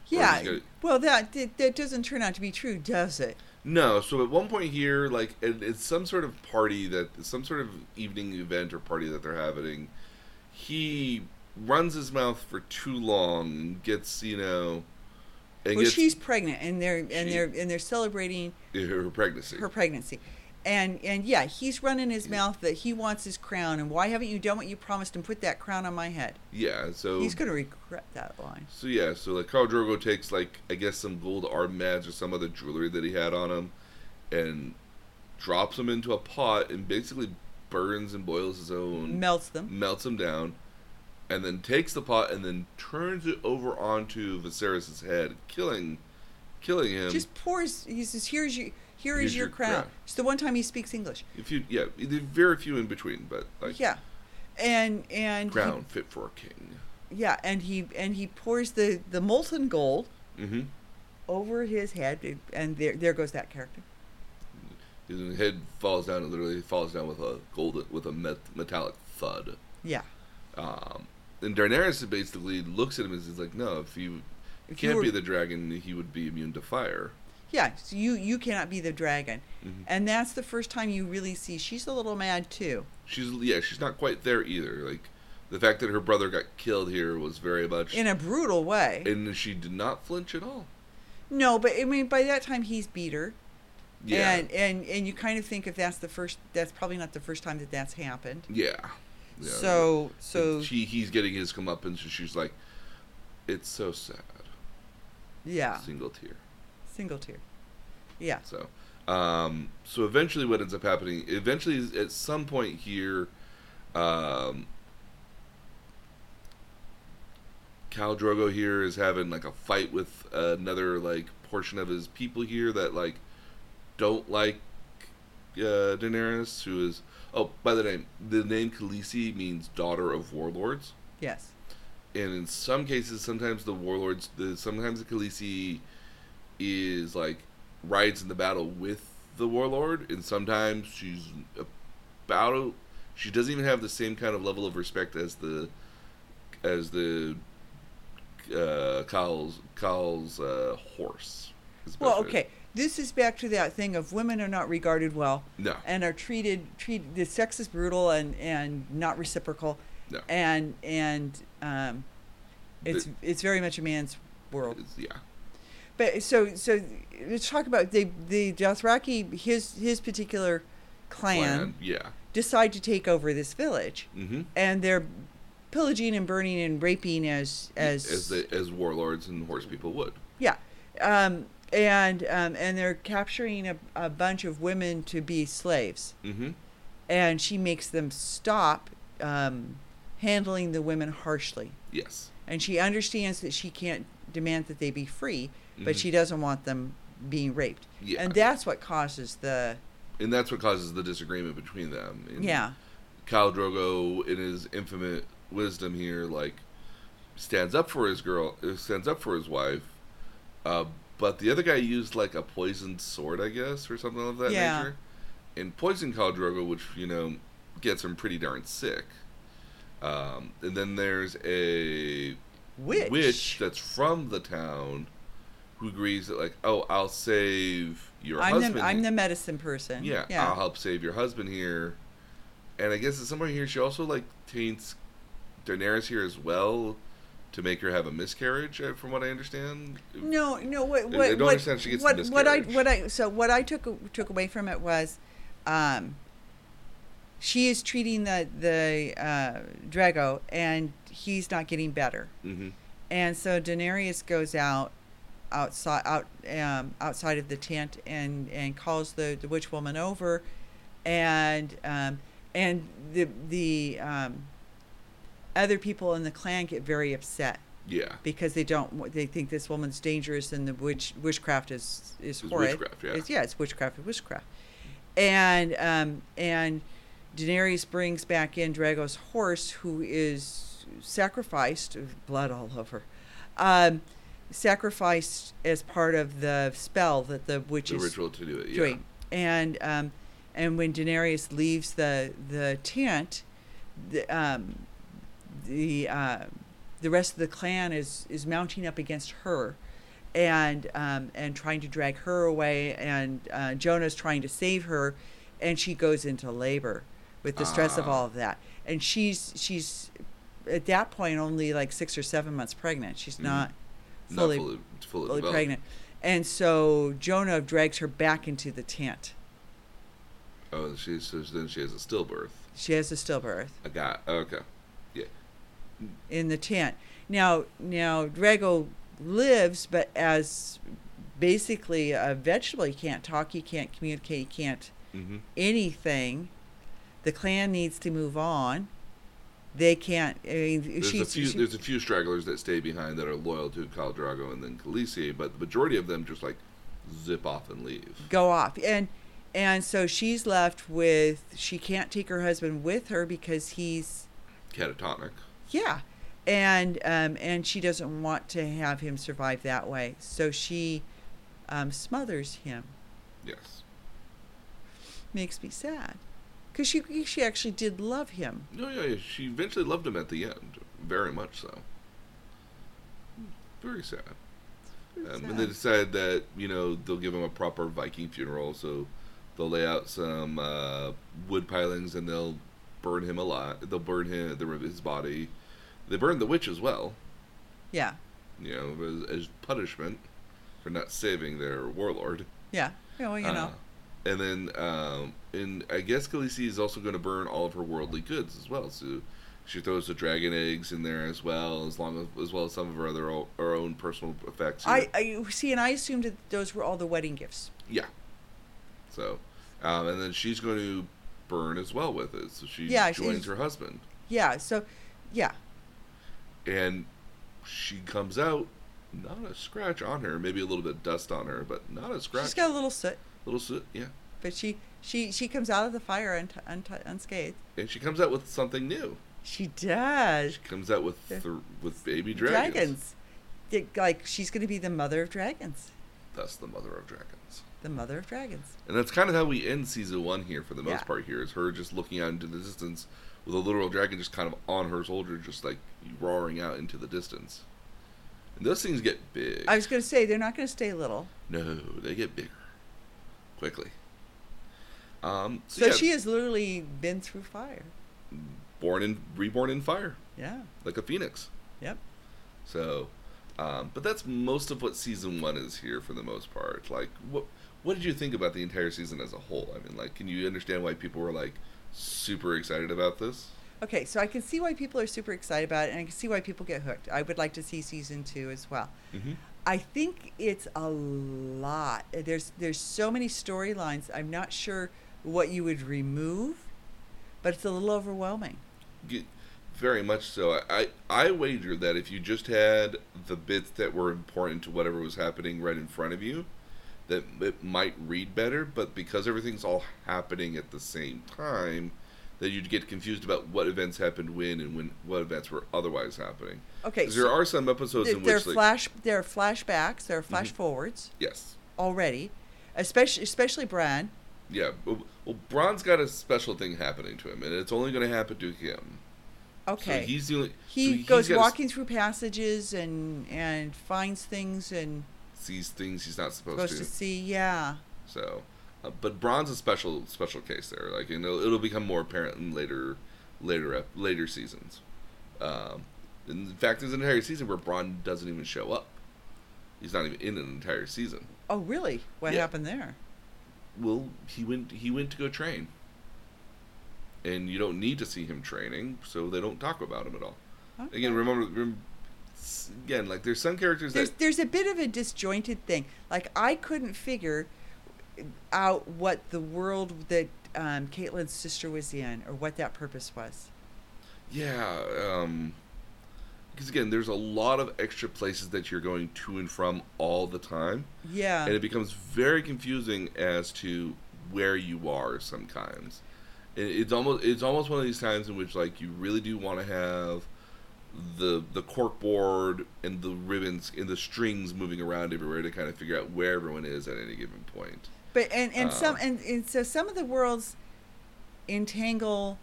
Yeah. he's got- Well, that, that doesn't turn out to be true, does it? No, so at one point here, like it, it's some sort of party that some sort of evening event or party that they're having. He runs his mouth for too long and gets you know, and well, gets she's pregnant, and they're and She- they're and they're celebrating her pregnancy. her pregnancy, and and yeah, he's running his mm. mouth that he wants his crown, and why haven't you done what you promised and put that crown on my head? yeah, so He's gonna regret that line. So yeah, so like Khal Drogo takes like I guess some gold armbands or some other jewelry that he had on him, and drops them into a pot and basically burns and boils his own, Melts them. melts them down, and then takes the pot and then turns it over onto Viserys' head, killing, killing him. Just pours. He says, "Here's your here is your, your crown." crown. It's the one time he speaks English. if you yeah, very few in between, but like yeah, and and he- crown fit for a king. yeah, and he and he pours the the molten gold Mm-hmm. over his head, and there there goes that character. His head falls down and literally falls down with a gold with a met, metallic thud. Yeah. Um, and Daenerys basically looks at him and is like, "No, if you If you can't were- be the dragon, he would be immune to fire." Yeah, so you you cannot be the dragon, Mhm. and that's the first time you really see she's a little mad too. She's yeah, she's not quite there either. Like the fact that her brother got killed here was very much, in a brutal way. and she did not flinch at all. no, but I mean, by that time he's beat her, Yeah, and and and you kind of think if that's the first, that's probably not the first time that that's happened. yeah. yeah. So so she he's getting his comeuppance, and she's like, "It's so sad." yeah, Single tear. Single tear. Yeah, So, um, so eventually, what ends up happening? Eventually, at some point here, um, Khal Drogo here is having like a fight with another like portion of his people here that like don't like uh, Daenerys, who is oh by the name the name Khaleesi means daughter of warlords, yes, and in some cases, sometimes the warlords, the sometimes the Khaleesi is like rides in the battle with the warlord, and sometimes she's about she doesn't even have the same kind of level of respect as the as the uh Kyle's Kyle's uh horse. Well, okay. This is back to that thing of women are not regarded well No. and are treated treated the sex is brutal and and not reciprocal No. and and um it's The- it's very much a man's world. Yeah. But so so let's talk about the the Dothraki his his particular clan, Plan. Yeah. decide to take over this village Mm-hmm. and they're pillaging and burning and raping as as as the, as warlords and horse people would. Yeah, um, and um, and they're capturing a, a bunch of women to be slaves, Mm-hmm. and she makes them stop um, handling the women harshly, Yes. and she understands that she can't demand that they be free, but Mhm. she doesn't want them being raped, Yeah. and that's what causes the And that's what causes the disagreement between them. And yeah Khal Drogo, in his infinite wisdom here, like stands up for his girl, stands up for his wife. Uh, but the other guy used like a poisoned sword, I guess, or something of that Yeah. nature, and poisoned Khal Drogo, which you know gets him pretty darn sick. Um, and then there's a witch. that's from the town who agrees that like, oh, I'll save your I'm husband. the I'm the medicine person. Yeah, yeah. I'll help save your husband here. And I guess at some point here, she also like taints Daenerys here as well to make her have a miscarriage, uh, from what I understand. No, no. What? I What? don't what, understand she gets what, the what I what I so what I took took away from it was, um, she is treating the the uh, Drogo, and he's not getting better. hmm And so Daenerys goes out outside out um, outside of the tent and and calls the, the witch woman over, and um, and the the um, other people in the clan get very upset Yeah, because they don't they think this woman's dangerous and the witch witchcraft is is It's horrid. witchcraft, yeah. It's, yeah, it's witchcraft and witchcraft. And um and Daenerys brings back in Drogo's horse who is sacrificed, blood all over, um, sacrificed as part of the spell that the The witches ritual to do it. Yeah. doing. And um, and when Daenerys leaves the the tent, the um, the uh, the rest of the clan is is mounting up against her, and um, and trying to drag her away. And uh, Jonah's trying to save her, and she goes into labor with the stress of Ah. all of that. And she's she's at that point only like six or seven months pregnant. She's Mhm. not Not fully fully, fully, fully pregnant. And so Jonah drags her back into the tent. Oh, she so then she has a stillbirth. She has a stillbirth I got okay. Yeah. in the tent. Now, now Drogo lives, but as basically a vegetable. He can't talk. He can't communicate. He can't Mm-hmm. anything. The clan needs to move on. They can't. I mean, There's she's, a few. she- there's a few stragglers that stay behind that are loyal to Khal Drogo and then Khaleesi, but the majority of them just like zip off and leave. go off and and so she's left with she can't take her husband with her because he's Catatonic. yeah and um and she doesn't want to have him survive that way so she um smothers him Yes. makes me sad because she she actually did love him No, yeah, yeah, she eventually loved him at the end, very much so. Very sad. Very Um, and they decide that you know they'll give him a proper Viking funeral, so they'll lay out some uh, wood pilings and they'll burn him alive. They'll burn him, the his body. They burn the witch as well, yeah you know, as, as punishment for not saving their warlord. yeah well you know Uh, and then, um, and I guess Khaleesi is also going to burn all of her worldly goods as well. So she throws the dragon eggs in there as well, as long as as well as some of her other her own personal effects. I, I see and i assumed that those were all the wedding gifts yeah. So, um, and then she's going to burn as well with it. So she Yeah, joins her husband, yeah so yeah and she comes out. Not a scratch on her, maybe a little bit of dust on her, but not a scratch. she's got a little soot little soot, yeah. but she she she comes out of the fire unt- unt- unscathed And she comes out with something new. she does She comes out with th- with baby dragons. dragons. Yeah, Like she's going to be the mother of dragons. Thus, the mother of dragons. The mother of dragons. And that's kind of how we end season one here for the most Yeah. part. Here is her just looking out into the distance with a literal dragon just kind of on her shoulder, just like roaring out into the distance. And those things get big. I was going to say they're not going to stay little. no, they get bigger quickly. Um, So yeah, she has literally been through fire. born and reborn in fire Yeah. like a phoenix. Yep. So, um, but that's most of what season one is here for the most part. Like, what what did you think about the entire season as a whole? I mean, like, can you understand why people were like super excited about this? Okay, so I can see why people are super excited about it, and I can see why people get hooked. I would like to see season two as well. Mm-hmm. I think it's a lot. There's there's so many storylines. I'm not sure what you would remove, but it's a little overwhelming. Very much so. I, I I wager that if you just had the bits that were important to whatever was happening right in front of you, that it might read better. But because everything's all happening at the same time, that you'd get confused about what events happened when and when what events were otherwise happening. Okay, so there are some episodes there, in there are which, like, flash there are flashbacks, there are flash Mhm. forwards yes, already, especially especially Bran. Yeah. Well, Bran's got a special thing happening to him, and it's only going to happen to him. Okay, So he's the only. he so goes walking through passages and and finds things and sees things he's not supposed, supposed to see. Yeah, So, uh, but Bran's a special special case there. Like you know, it'll become more apparent in later later later seasons. Um, in fact, there's an entire season where Bran doesn't even show up. He's not even in an entire season. Oh, really? What Yeah. happened there? Well, he went he went to go train, and you don't need to see him training, so they don't talk about him at all. Okay. Again, remember, remember again, like there's some characters There's that there's a bit of a disjointed thing. Like I couldn't figure out what the world that um, Catelyn's sister was in or what that purpose was. Yeah, um, because again, there's a lot of extra places that you're going to and from all the time, Yeah. and it becomes very confusing as to where you are sometimes. And it's almost it's almost one of these times in which like you really do want to have the the cork board and the ribbons and the strings moving around everywhere to kind of figure out where everyone is at any given point. But and and some Um, and, and so some of the worlds entangle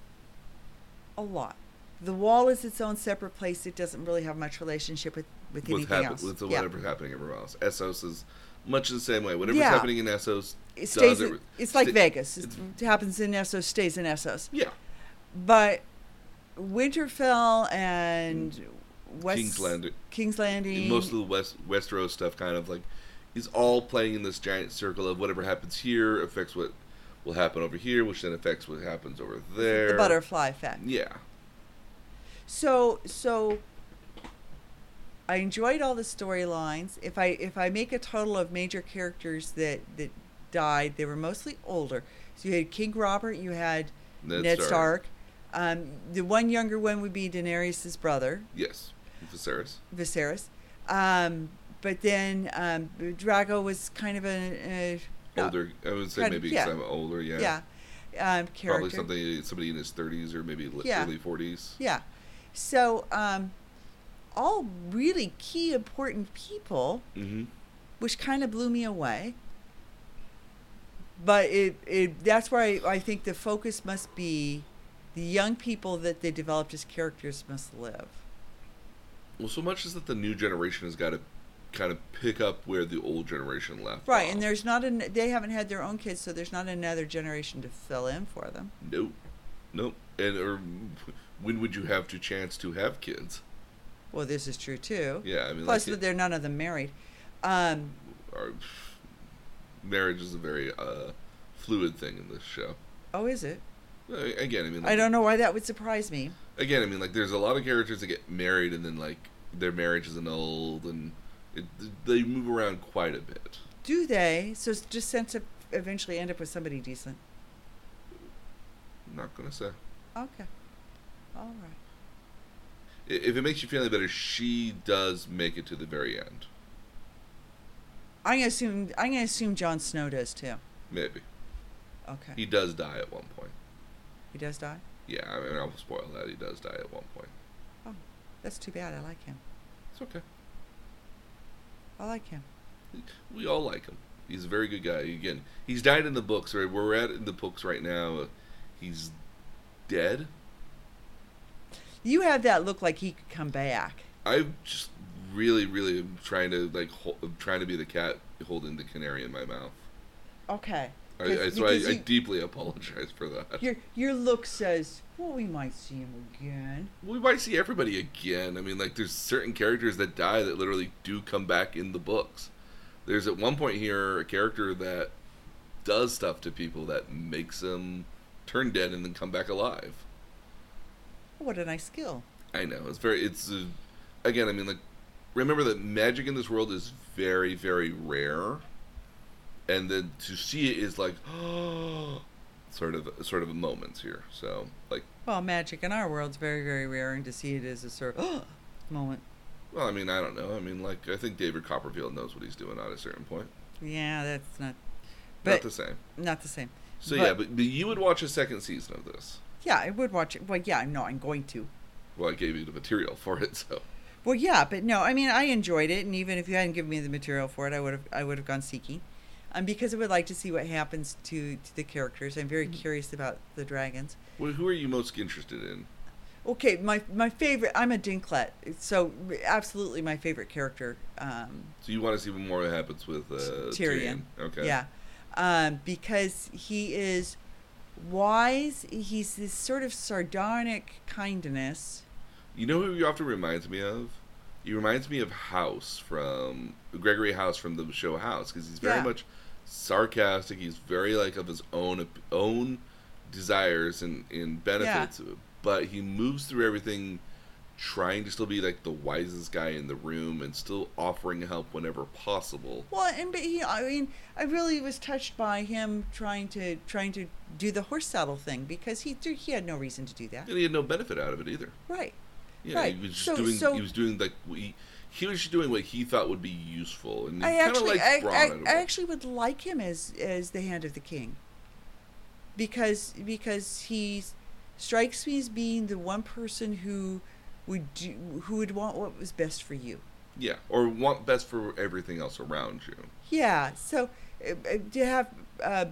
a lot. The wall is its own separate place. It doesn't really have much relationship with with with, anything happen- else. with yeah. whatever's happening everywhere else. Essos is much the same way. Whatever's Yeah. happening in Essos It does stays. it- it's like sta- Vegas. it's- it happens in Essos, stays in Essos. Yeah, But Winterfell and West King's Landing. King's Landing. And most of the West Westeros stuff kind of like is all playing in this giant circle of whatever happens here affects what will happen over here, which then affects what happens over there. the butterfly effect. Yeah. So so I enjoyed all the storylines. If I if I make a total of major characters that that died, they were mostly older. So you had King Robert, you had Ned Ned, Stark. Stark. Um, the one younger one would be Daenerys' brother, Yes. Viserys. Viserys. Um, but then um, Drogo was kind of a, a no, Older. I would say maybe yeah. because I'm older. Yeah. yeah, um, character. Probably something somebody in his 30s or maybe Yeah. early 40s. Yeah. So, um, all really key important people, Mm-hmm. which kind of blew me away. But it, it that's where I, I think the focus must be the young people that they developed as characters must live. Well, so much is that the new generation has got to kind of pick up where the old generation left. Right, off. and there's not an they haven't had their own kids, so there's not another generation to fill in for them. Nope. Nope. And or when would you have to chance to have kids? Well, this is true too. Yeah, I mean, Plus, like, they're none of them married. Um, our, marriage is a very uh, fluid thing in this show. oh, is it? Again, I mean, I don't know why that would surprise me. Again, I mean, like, there's a lot of characters that get married and then like their marriage is annulled and it, they move around quite a bit. Do they? So it's just sent to eventually end up with somebody decent. I'm not gonna say. Okay. All right. If it makes you feel any better, she does make it to the very end. I'm gonna assume I'm gonna assume Jon Snow does too. Maybe Okay. he does die at one point. He does die. Yeah, I mean, I'll spoil that. He does die at one point. Oh, that's too bad. I like him. It's okay. I like him. We all like him. He's a very good guy. Again, he's died in the books. Right, we're at in the books right now, he's dead. You have that look like he could come back. I just really, really am trying to like I'm trying to be the cat holding the canary in my mouth. Okay. I, I, so I, because I deeply apologize for that. Your your look says, well, we might see him again. We might see everybody again. I mean, like, there's certain characters that die that literally do come back in the books. There's at one point here a character that does stuff to people that makes them turn dead and then come back alive. What a nice skill. I know it's very. It's uh, again. I mean, like, remember that magic in this world is very, very rare, and then to see it is like, sort of, sort of a moment here. So, like, Well, magic in our world's very very rare, and to see it is a sort of moment. well, I mean, I don't know. I mean, like, I think David Copperfield knows what he's doing at a certain point. Yeah, that's not. Not the same. not the same. So but- yeah, but, but you would watch a second season of this. Yeah, I would watch it. Well, yeah, no, I'm going to. Well, I gave you the material for it, so Well, yeah, but no, I mean, I enjoyed it, and even if you hadn't given me the material for it, I would have, I would have gone seeking, um, because I would like to see what happens to to the characters. I'm very curious about the dragons. well, who are you most interested in? Okay, my my favorite. I'm a Dinklet, so absolutely my favorite character. Um, So you want to see what more happens with uh, Tyrion. Okay. Yeah, um, because he is wise. He's this sort of sardonic kindness. You know who he often reminds me of? He reminds me of House from Gregory House from the show House because he's very Yeah. much sarcastic. He's very like of his own own desires and, and benefits, but he moves through everything trying to still be like the wisest guy in the room and still offering help whenever possible. Well, and but he, I mean, I really was touched by him trying to trying to do the horse saddle thing because he he had no reason to do that. And he had no benefit out of it either. Right. Yeah, Right. he was just So- doing. so- he was doing like we. he was just doing what he thought would be useful, and I actually, I, I, I actually would like him as as the hand of the king. Because because he strikes me as being the one person who would do, who would want what was best for you. Yeah, or want best for everything else around you. Yeah. So uh, uh, to have uh,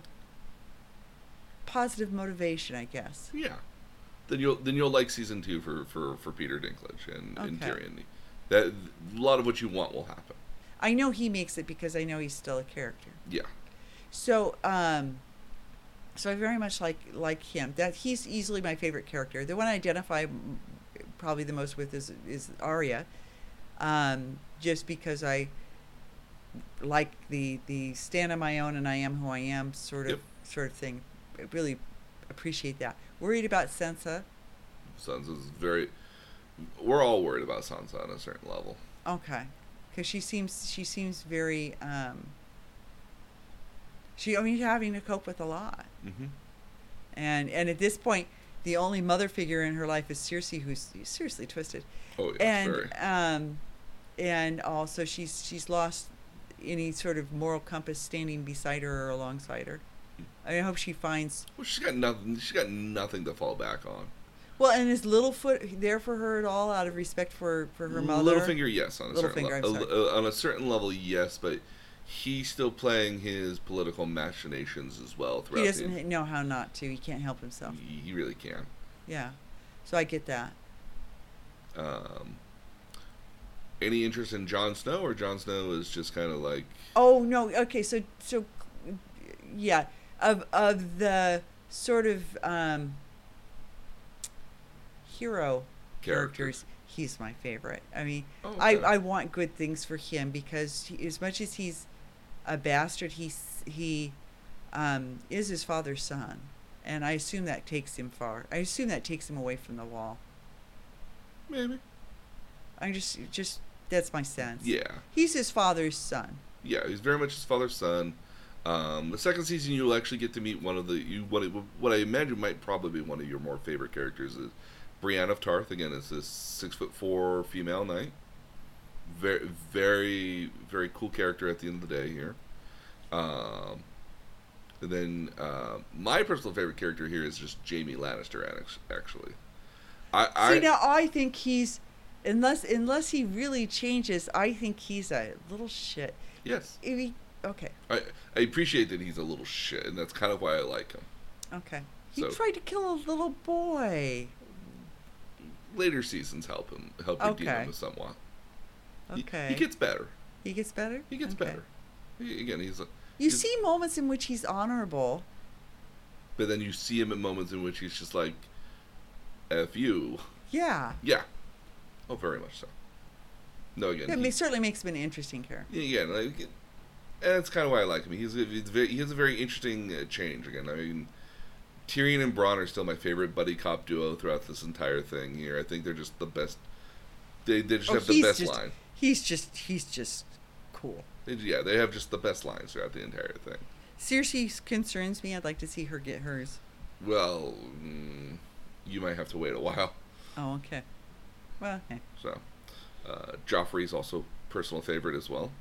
positive motivation, I guess. Yeah, then you'll then you'll like season two for for for Peter Dinklage and, and Tyrion. That a lot of what you want will happen. I know he makes it because I know he's still a character. Yeah, So, um, so I very much like like him. That he's easily my favorite character. The one I identify probably the most with is is Arya, um, just because I like the the stand on my own and I am who I am sort of Yep. sort of thing. I really appreciate that. Worried about Sansa. Sansa's very. We're all worried about Sansa on a certain level. Okay, because she seems she seems very. Um, she I mean having to cope with a lot. Mm-hmm. and and at this point the only mother figure in her life is Cersei who's seriously twisted Oh yeah, and um and also she's she's lost any sort of moral compass standing beside her or alongside her I hope she finds Well, she's got nothing. She's got nothing to fall back on. well and is Littlefoot there for her at all out of respect for for her mother Littlefinger, yes, on a certain Littlefinger, level. I'm sorry. on a certain level, yes, but he's still playing his political machinations as well throughout. he the- doesn't know how not to he can't help himself He, he really can. yeah so I get that Um, any interest in Jon Snow, or Jon Snow is just kind of like Oh no. Okay. So so yeah. Of of the sort of um, hero Characters. characters, he's my favorite. I mean, Oh, I. I want good things for him because he, as much as he's a bastard, he's he um, is his father's son, and I assume that takes him far. I assume that takes him away from the wall. maybe. I just just that's my sense. Yeah, He's his father's son. yeah. He's very much his father's son. Um, the second season, you'll actually get to meet one of the you what it, what I imagine might probably be one of your more favorite characters is Brienne of Tarth. Again, it's this six foot four female knight. Very, very, very cool character at the end of the day here. Um, and then uh, my personal favorite character here is just Jaime Lannister. Actually, I, I See now, I think he's unless unless he really changes. I think he's a little shit. yes, If he, okay, I, I appreciate that he's a little shit, and that's kind of why I like him. okay. He So- tried to kill a little boy. Later seasons help him help redeem Okay. him somewhat. He- Okay, he, gets better. He gets better. He gets Okay. better. He, again, he's a, You he's- see moments in which he's honorable. but then you see him at moments in which he's just like, "F you." Yeah, Yeah. Oh, very much so. No, again, it he- certainly makes him an interesting character. Yeah, again, like, and that's kind of why I like him. He's, a, he's very, he has a very interesting uh, change. Again, I mean, Tyrion and Bronn are still my favorite buddy cop duo throughout this entire thing. Here, I think they're just the best. They, they just Oh, have the best just- line. He's just he's just cool. Yeah, they have just the best lines throughout the entire thing. Cersei concerns me. I'd like to see her get hers. Well, mm, you might have to wait a while. Oh, okay. Well, okay. So, uh, Joffrey's also personal favorite as well.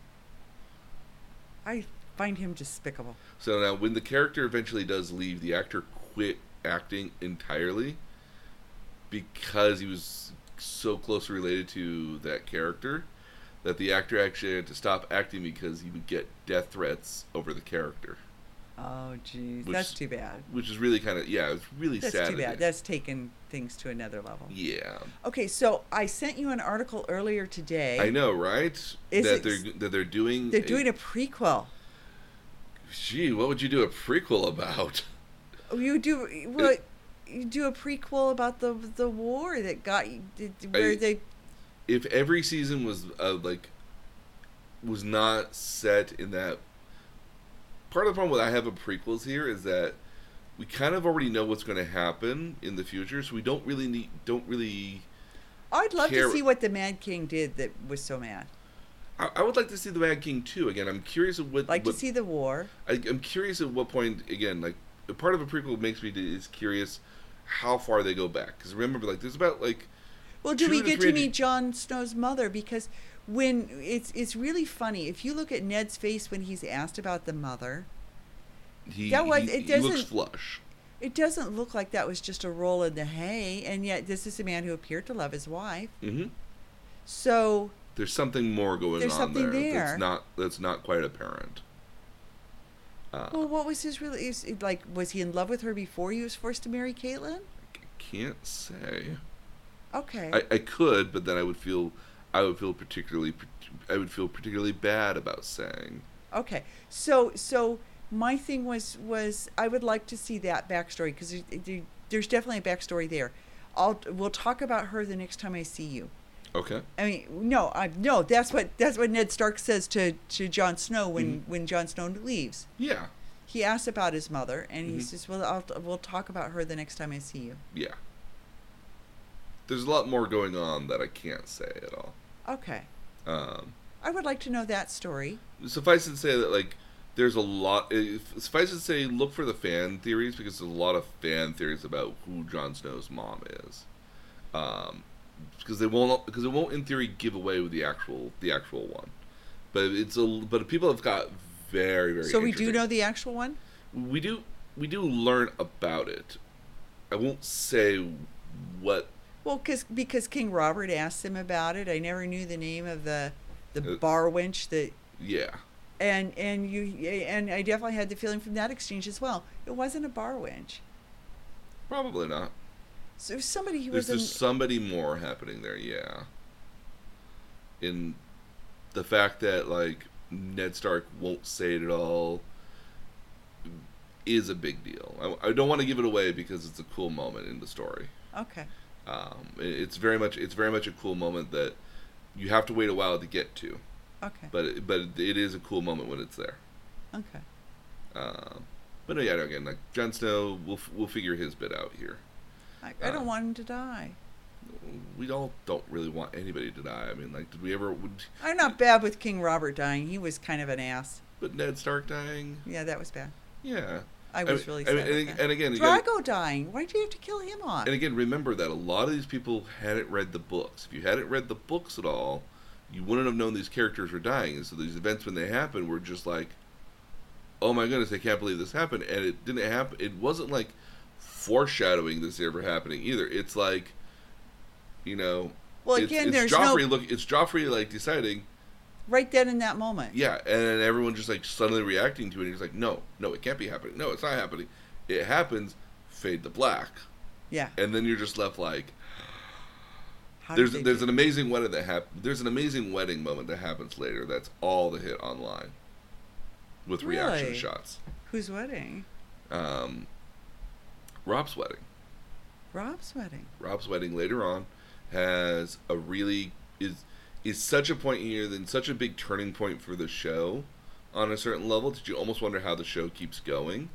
I find him despicable. So now, when the character eventually does leave, the actor quit acting entirely because he was so closely related to that character that the actor actually had to stop acting because he would get death threats over the character, Oh, jeez, Which- that's too bad. which is really kind of yeah, it's really That's sad. too bad. That's taken things to another level. yeah, Okay, so I sent you an article earlier today. I know, right? Is that they're that they're doing They're doing a prequel. Gee, what would you do a prequel about? Oh, you do what? You do a prequel about the the war that got you, where I- they. If every season was uh, like was not set in that part of the problem with I have a prequels here is that we kind of already know what's going to happen in the future, so we don't really need don't really. I'd love care- to see what the Mad King did that was so mad. I, I would like to see the Mad King too. Again, I'm curious of what. Like what to see the war. I, I'm curious at what point again, like part of a prequel makes me is curious how far they go back because remember, like there's about like Well, do we get to meet Jon Snow's mother? Because when it's it's really funny if you look at Ned's face when he's asked about the mother. he That was- he, it he looks doesn't- flush. It doesn't look like that was just a roll in the hay, and yet this is a man who appeared to love his wife. Mm-hmm. So There's something more going There's on something there, there. that's not that's not quite apparent. Uh, Well, what was his really like? Was he in love with her before he was forced to marry Catelyn? I can't say. Okay. I, I could, but then I would feel I would feel particularly I would feel particularly bad about saying. okay. So so my thing was was I would like to see that backstory because there, there, there's definitely a backstory there. I'll we'll talk about her the next time I see you. Okay. I mean, no, I no. That's what that's what Ned Stark says to to Jon Snow when Mhm. when Jon Snow leaves. Yeah. He asks about his mother, and he Mhm. says, "Well, I'll, we'll talk about her the next time I see you." Yeah. There's a lot more going on that I can't say at all. Okay. Um, I would like to know that story. suffice it to say that like there's a lot. If, suffice it to say, look for the fan theories because there's a lot of fan theories about who Jon Snow's mom is. Um, because they won't because it won't in theory give away with the actual the actual one, but it's a but people have got very very. so we do know the actual one. we do we do learn about it. I won't say what Well, cause, because King Robert asked him about it. I never knew the name of the the Uh, bar wench that, yeah. and and you and I definitely had the feeling from that exchange as well. It wasn't a bar wench. Probably not. So somebody who There's was in, just somebody more happening there, yeah. In the fact that like Ned Stark won't say it at all is a big deal. I, I don't want to give it away because it's a cool moment in the story. okay. Um, it- it's very much it's very much a cool moment that you have to wait a while to get to, Okay. but it, but it is a cool moment when it's there. okay. Um, but no, yeah, no, again, like Jon Snow, we'll we'll figure his bit out here. I, I don't Uh, want him to die. We all don't really want anybody to die. I mean, like, did we ever? Would, I'm not bad with King Robert dying. He was kind of an ass. but Ned Stark dying, Yeah, that was bad. yeah. I was mean- really I mean, sad. and, and again, again, Drogo dying. Why do you have to kill him off? and again, remember that a lot of these people hadn't read the books. If you hadn't read the books at all, you wouldn't have known these characters were dying. And so these events, when they happened, were just like, oh my goodness, I can't believe this happened. And it didn't happen. It wasn't like foreshadowing this ever happening either. It's like, you know, Well, it's, again, it's there's Joffrey no look. It's Joffrey like deciding, right then in that moment. yeah, and then everyone just like suddenly reacting to it. And he's like, no, no, it can't be happening. No, it's not happening. It happens. Fade to black, Yeah. and then you're just left like. How there's there's an amazing wedding that hap- There's an amazing wedding moment that happens later. That's all the hit online, with reaction shots. whose wedding? Um, Robb's wedding. Robb's wedding. Robb's wedding later on has a really is is such a point here, then such a big turning point for the show on a certain level that you almost wonder how the show keeps going.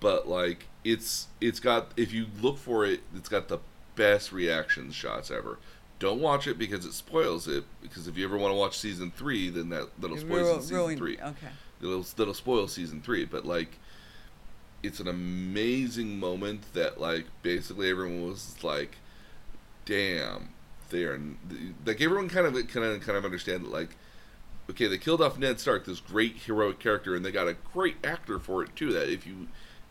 But like it's it's got if you look for it, it's got the best reaction shots ever. Don't watch it because it spoils it. Because if you ever want to watch season three, then that that'll spoil season three Okay. that'll that'll spoil season three. But like, it's an amazing moment that like basically everyone was like, "Damn, they are like everyone kind of kind of kind of understand that like." Okay, they killed off Ned Stark, this great heroic character, and they got a great actor for it too. That if you,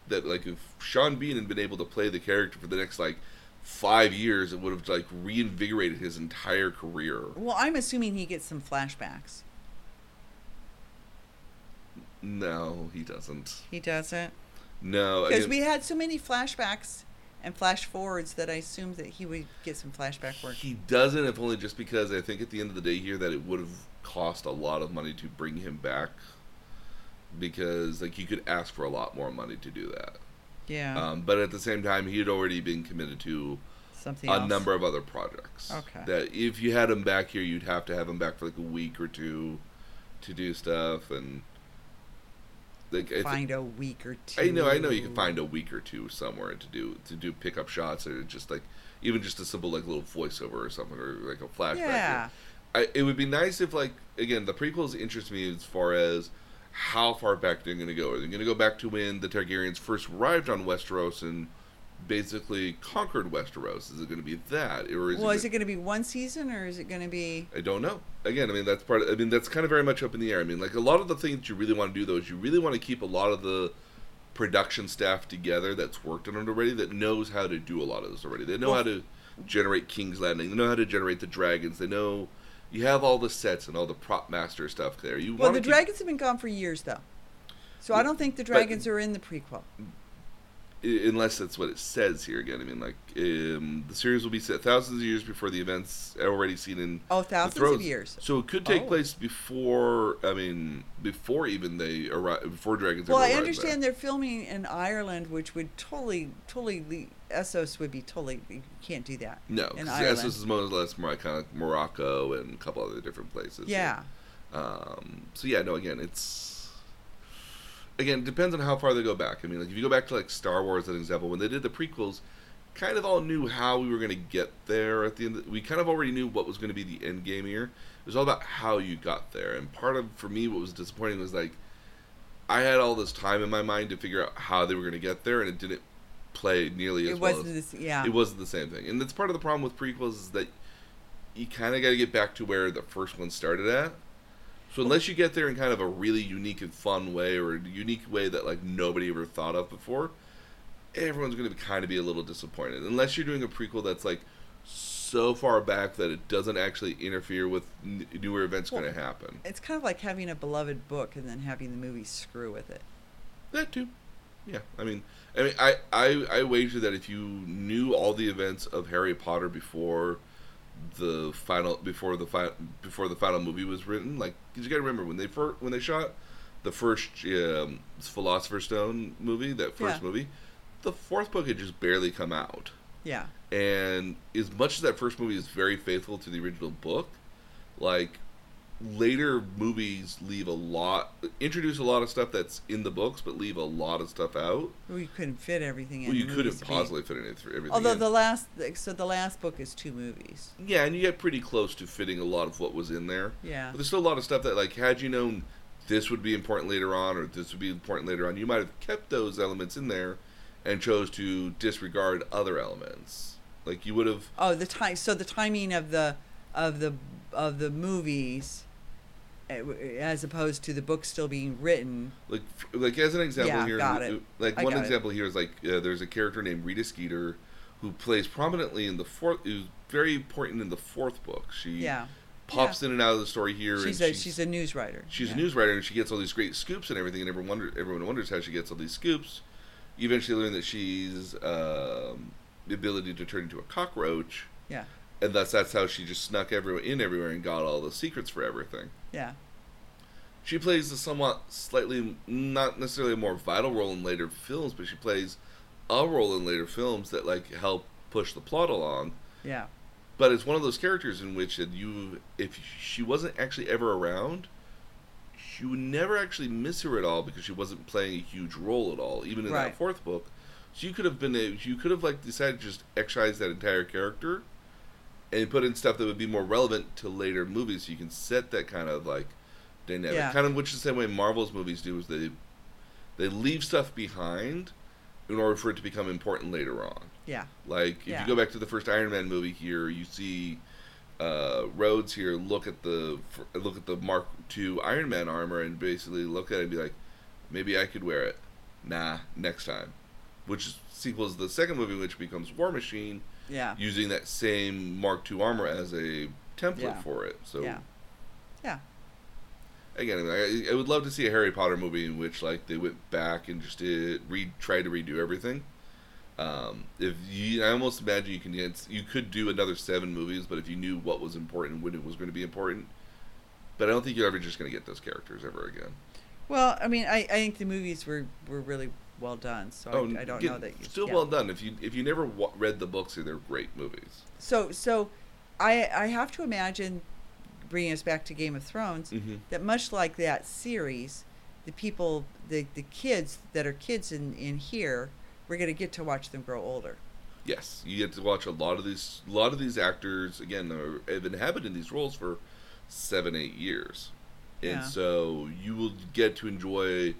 that like if Sean Bean had been able to play the character for the next like five years, it would have like reinvigorated his entire career. Well, I'm assuming he gets some flashbacks. No, he doesn't. He doesn't. No, Because we had so many flashbacks and flash forwards that I assumed that he would get some flashback work. He doesn't, if only just because I think at the end of the day here that it would have cost a lot of money to bring him back. Because like you could ask for a lot more money to do that. Yeah. Um, but at the same time, he had already been committed to Something a else. number of other projects. Okay. That if you had him back here, you'd have to have him back for like a week or two to do stuff and. Like, I Find a week or two. I know, I know. You can find a week or two somewhere to do to do pickup shots or just like even just a simple like little voiceover or something or like a flashback. Yeah. I, it would be nice if like again the prequels interest me as far as how far back they're going to go. Are they going to go back to when the Targaryens first arrived on Westeros and basically conquered Westeros? Is it going to be that, or is Well, it? is it going to be one season or is it going to be? I don't know. Again, I mean that's part. Of, I mean that's kind of very much up in the air. I mean, like a lot of the things you really want to do though is you really want to keep a lot of the production staff together that's worked on it already that knows how to do a lot of this already. They know Well- how to generate King's Landing. They know how to generate the dragons. They know you have all the sets and all the prop master stuff there. You Well, the keep- dragons have been gone for years, though. So I don't think the But- dragons are in the prequel. Unless that's what it says here again. I mean, like um, the series will be set thousands of years before the events already seen in Oh, thousands of years. So it could take Oh. place before. I mean, before even they arrive. Before dragons. Well, I understand there. they're filming in Ireland, which would totally, totally, the Essos would be totally. You can't do that. No, because this is more or less more like Morocco and a couple other different places. Yeah. Um, so yeah, no. Again, it's again it depends on how far they go back. I mean, like if you go back to like Star Wars, as an example, when they did the prequels, kind of all knew how we were going to get there. At the end, we kind of already knew what was going to be the end game here. It was all about how you got there. And part of for me, what was disappointing was like I had all this time in my mind to figure out how they were going to get there, and it didn't play nearly as It well. wasn't as, this. Yeah. It wasn't the same thing, and that's part of the problem with prequels is that you kind of got to get back to where the first one started at. So unless you get there in kind of a really unique and fun way, or a unique way that like nobody ever thought of before, everyone's going to kind of be a little disappointed. Unless you're doing a prequel that's like so far back that it doesn't actually interfere with n- newer events Well, going to happen. It's kind of like having a beloved book and then having the movie screw with it. That too. Yeah, I mean, I mean, I, I, I wager that if you knew all the events of Harry Potter before the final, before the fi- before the final movie was written, like, 'cause you got to remember when they first when they shot the first um, Philosopher's Stone movie, that first Yeah. movie, the fourth book had just barely come out, Yeah. and as much as that first movie is very faithful to the original book, like later movies leave a lot introduce a lot of stuff that's in the books but leave a lot of stuff out We couldn't fit everything in. well you couldn't needs to be- possibly fit everything Although in. the last, so the last book is two movies. yeah and you get pretty close to fitting a lot of what was in there Yeah. but there's still a lot of stuff that like had you known this would be important later on or this would be important later on you might have kept those elements in there and chose to disregard other elements like you would have Oh, the time. So the timing of the of the of the movies, as opposed to the book still being written. like like as an example Yeah, here got it. like I one got it. example here is like uh, there's a character named Rita Skeeter who plays prominently in the fourth who's very important in the fourth book she Yeah. pops in and out of the story here She's and a she's a news writer. she's yeah. a news writer and she gets all these great scoops and everything and everyone wonder, everyone wonders how she gets all these scoops you eventually learn that she's um, the ability to turn into a cockroach Yeah. And thus that's how she just snuck everyone in everywhere and got all the secrets for everything Yeah. she plays a somewhat slightly not necessarily a more vital role in later films but she plays a role in later films that like help push the plot along Yeah. but it's one of those characters in which that you if she wasn't actually ever around you would never actually miss her at all because she wasn't playing a huge role at all even in Right. that fourth book so you could have been a, you could have like decided to just excise that entire character and put in stuff that would be more relevant to later movies so you can set that kind of like dynamic Yeah. kind of which is the same way marvel's movies do is they they leave stuff behind in order for it to become important later on Yeah. like if Yeah. you go back to the first Iron Man movie here, you see uh, Rhodes here look at the look at the Mark II Iron Man armor and basically look at it and be like, maybe I could wear it. Nah, next time. Which is sequels the second movie, which becomes War Machine, Yeah. using that same Mark II armor as a template Yeah. for it. So Yeah. Yeah. again, I, I would love to see a Harry Potter movie in which like they went back and just did re tried to redo everything. Um, if you, I almost imagine you can you could do another seven movies, but if you knew what was important when it was going to be important, but I don't think you're ever just going to get those characters ever again. Well, I mean, I, I think the movies were, were really well done, so I, I don't know that you still yeah. well done. If you if you never wa read the books, they're great movies. So so, I I have to imagine, bringing us back to Game of Thrones, Mm-hmm. that much like that series, the people, the the kids that are kids in in here, we're gonna get to watch them grow older. Yes, you get to watch a lot of these. A lot of these actors again are, have inhabited these roles for seven, eight years, and Yeah. so you will get to enjoy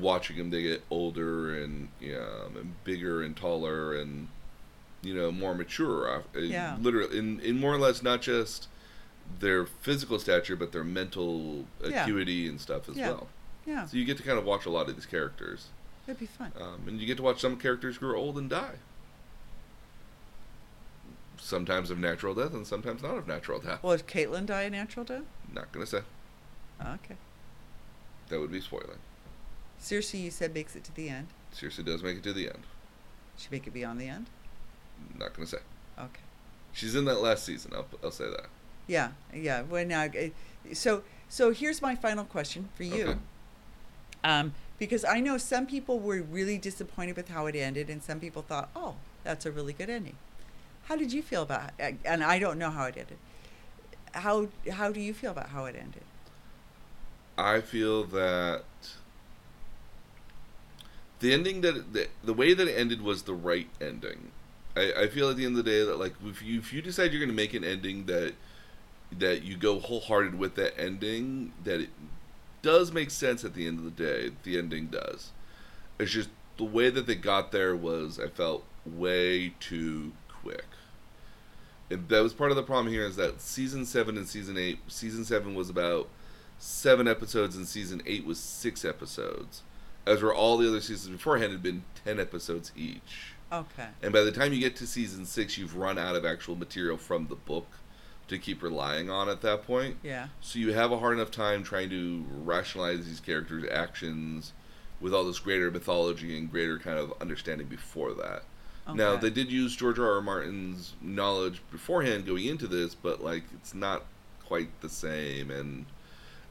watching them. They get older and um, and bigger and taller and you know more mature. uh, Yeah. literally in in more or less not just their physical stature, but their mental Yeah. acuity and stuff as Yeah. well. Yeah. So you get to kind of watch a lot of these characters. That'd be fun. Um, and you get to watch some characters grow old and die. Sometimes of natural death, and sometimes not of natural death. Well, did Catelyn die a natural death? Not gonna say Okay. that would be spoiling. Cersei, you said makes it to the end. Seriously, does make it to the end. She make it beyond the end. Not gonna say. Okay. She's in that last season. I'll I'll say that. Yeah, yeah. Well, now, uh, so so here's my final question for you. Okay. Um, because I know some people were really disappointed with how it ended, and some people thought, "Oh, that's a really good ending." How did you feel about it? And I don't know how it ended. How how do you feel about how it ended? I feel that the ending that the, the way that it ended was the right ending. I, I feel at the end of the day that like if you if you decide you're going to make an ending that that you go wholehearted with that ending that it does make sense at the end of the day. The ending does. It's just the way that they got there was I felt way too quick. And that was part of the problem here is that season seven and season eight. Season seven was about seven episodes, and season eight was six episodes. As were all the other seasons beforehand had been ten episodes each. Okay. And by the time you get to season six, you've run out of actual material from the book to keep relying on at that point. Yeah. So you have a hard enough time trying to rationalize these characters' actions with all this greater mythology and greater kind of understanding before that. Okay. Now they did use George R. R. Martin's knowledge beforehand going into this, but like it's not quite the same. And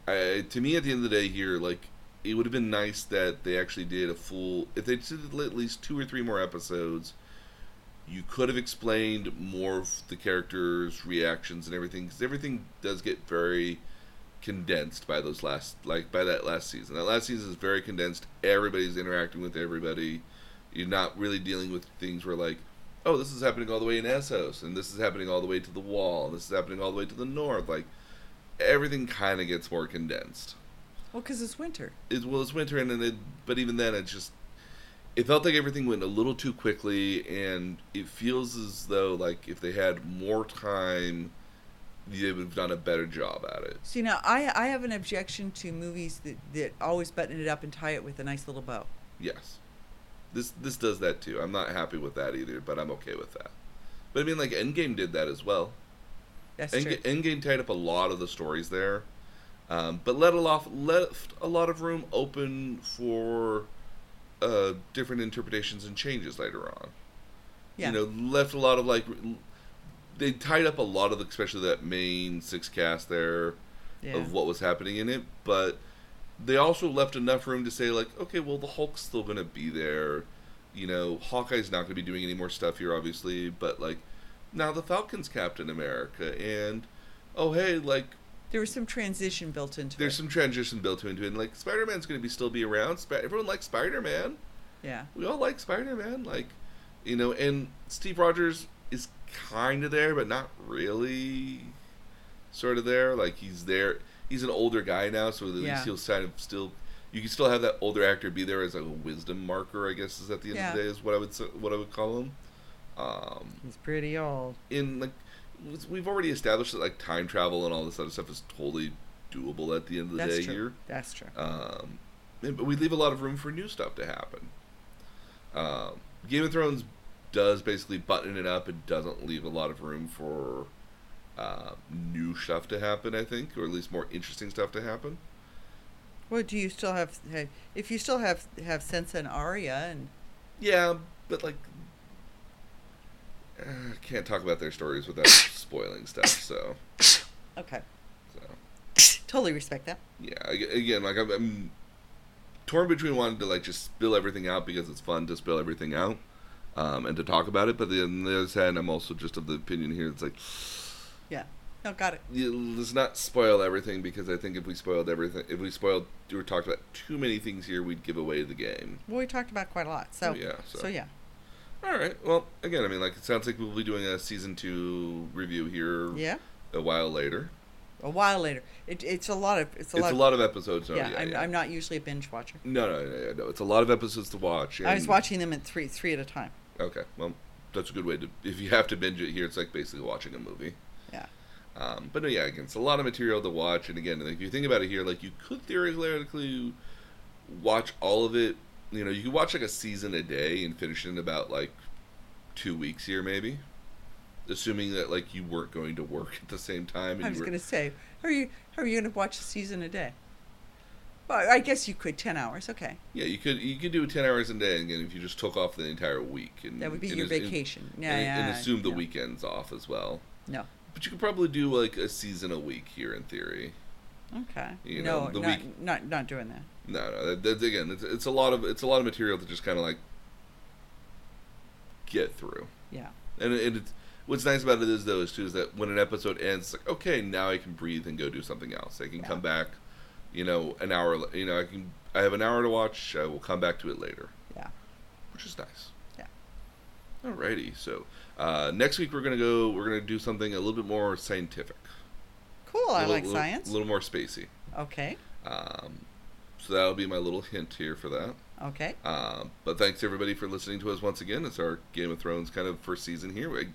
I, to me, at the end of the day, here, like it would have been nice that they actually did a full. If they did at least two or three more episodes, you could have explained more of the characters' reactions and everything, because everything does get very condensed by those last, like by that last season. That last season is very condensed. Everybody's interacting with everybody. You're not really dealing with things where like, oh, this is happening all the way in Essos, and this is happening all the way to the wall, and this is happening all the way to the north. Like, everything kind of gets more condensed. Well, because it's winter. It well, it's winter, and then it, but even then, it just it felt like everything went a little too quickly, and it feels as though like if they had more time, they would have done a better job at it. See, now I I have an objection to movies that that always button it up and tie it with a nice little bow. Yes, this this does that too. I'm not happy with that either, but I'm okay with that. But I mean, like Endgame did that as well. That's Endga- true. Endgame tied up a lot of the stories there, um, but let a lot left a lot of room open for uh, different interpretations and changes later on. Yeah. You know, left a lot of like they tied up a lot of the, especially that main six cast there yeah. of what was happening in it, but they also left enough room to say like, okay, well the Hulk's still gonna be there. You know, Hawkeye's not gonna be doing any more stuff here, obviously, but like now the Falcon's Captain America, and oh hey, like there was some transition built into it. there's it. some transition built into it, and like Spider Man's gonna be still be around. Sp- everyone likes Spider Man. Yeah. We all like Spider Man, like you know, and Steve Rogers is kind of there, but not really. Sort of there, like he's there. He's an older guy now, so at least Yeah. he'll kind of still. You can still have that older actor be there as a wisdom marker, I guess, is at the end of the day is what I would s- what I would call him. Um, He's pretty old. in like we've already established that like time travel and all this other stuff is totally doable at the end of the That's day true. here. That's true. Um, and- but we leave a lot of room for new stuff to happen. Um, Game of Thrones does basically button it up and doesn't leave a lot of room for uh, new stuff to happen. I think, or at least more interesting stuff to happen. Well, do you still have, have if you still have have Sansa and Arya and Yeah, but like, uh, can't talk about their stories without spoiling stuff. So, okay, so. totally respect that. yeah again like I'm, I'm torn between wanting to like just spill everything out because it's fun to spill everything out um, and to talk about it but then on the other hand i'm also just of the opinion here it's like Yeah. No, got it. you- let's not spoil everything because i think if we spoiled everything if we spoiled or talked about too many things here we'd give away the game Well, we talked about quite a lot. So Oh, yeah, So, so- yeah. All right well again i mean like it sounds like we'll be doing a season two review here Yeah. a while later A while later. It, it's a lot of it's a it's lot. a lot of episodes yeah, yeah, I'm, yeah. I'm not usually a binge watcher. no, no, no, no, no. It's a lot of episodes to watch. I was watching them at three three at a time. Okay, well, that's a good way to. If you have to binge it here, it's like basically watching a movie. Yeah. Um, but no, yeah, again, it's a lot of material to watch, and again, if you think about it here, like you could theoretically watch all of it you know, you could watch like a season a day and finish it in about like two weeks here, maybe. Assuming that like you weren't going to work at the same time. And I was were, going to say, how are you? How are you going to watch a season a day? Well, I guess you could ten hours. Okay, Yeah, you could you could do ten hours a day, and if you just took off the entire week, and that would be your as- and- vacation. Yeah, and, yeah. and assume the no, weekends off as well. No. But you could probably do like a season a week here in theory. Okay. You no, know, the not, week- not not doing that. No, no, that, that's again, it's, it's a lot of it's a lot of material to just kind of like get through. Yeah. And, and it's, what's nice about it is though is too is that when an episode ends, it's like okay, now I can breathe and go do something else. I can Yeah. come back, you know, an hour. You know, I can I have an hour to watch. I will come back to it later, Yeah. which is nice. Yeah. Alrighty, so uh, next week we're gonna go. We're gonna do something a little bit more scientific. Cool. I little- like little- science. A little more spacey. Okay. Um, so that'll be my little hint here for that. Okay. Um, but thanks everybody for listening to us once again. It's our Game of Thrones kind of first season here. We,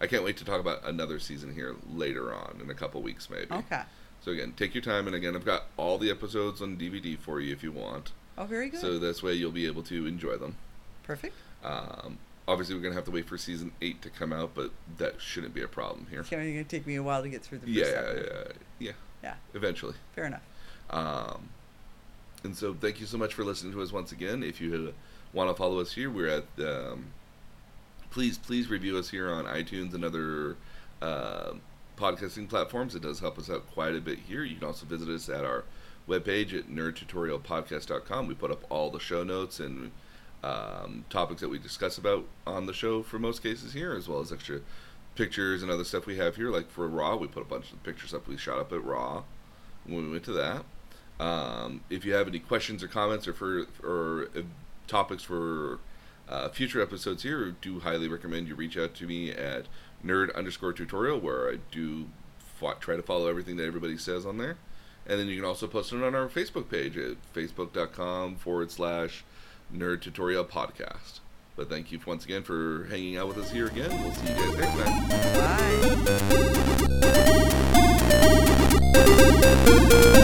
I can't wait to talk about another season here later on in a couple weeks maybe. Okay. So again, take your time, and again, I've got all the episodes on DVD for you if you want. Oh, very good. So this way you'll be able to enjoy them. Perfect. Um, obviously, we're gonna have to wait for season eight to come out, but that shouldn't be a problem here. It's going to take me a while to get through the first Yeah, yeah, yeah. Yeah. Eventually. Fair enough. Um, and so, thank you so much for listening to us once again. If you want to follow us here, we're at. Um, please, please review us here on iTunes and other uh, podcasting platforms. It does help us out quite a bit here. You can also visit us at our webpage at nerdtutorialpodcast.com. We put up all the show notes and um, topics that we discuss about on the show for most cases here, as well as extra pictures and other stuff we have here. Like for Raw, we put a bunch of pictures up we shot up at Raw when we went to that. Um, if you have any questions or comments or for or uh, topics for uh, future episodes here, do highly recommend you reach out to me at nerd underscore tutorial where I do fo- try to follow everything that everybody says on there. And then you can also post it on our Facebook page at facebook.com forward slash nerd tutorial podcast. But thank you once again for hanging out with us here again. We'll see you guys next time. Bye.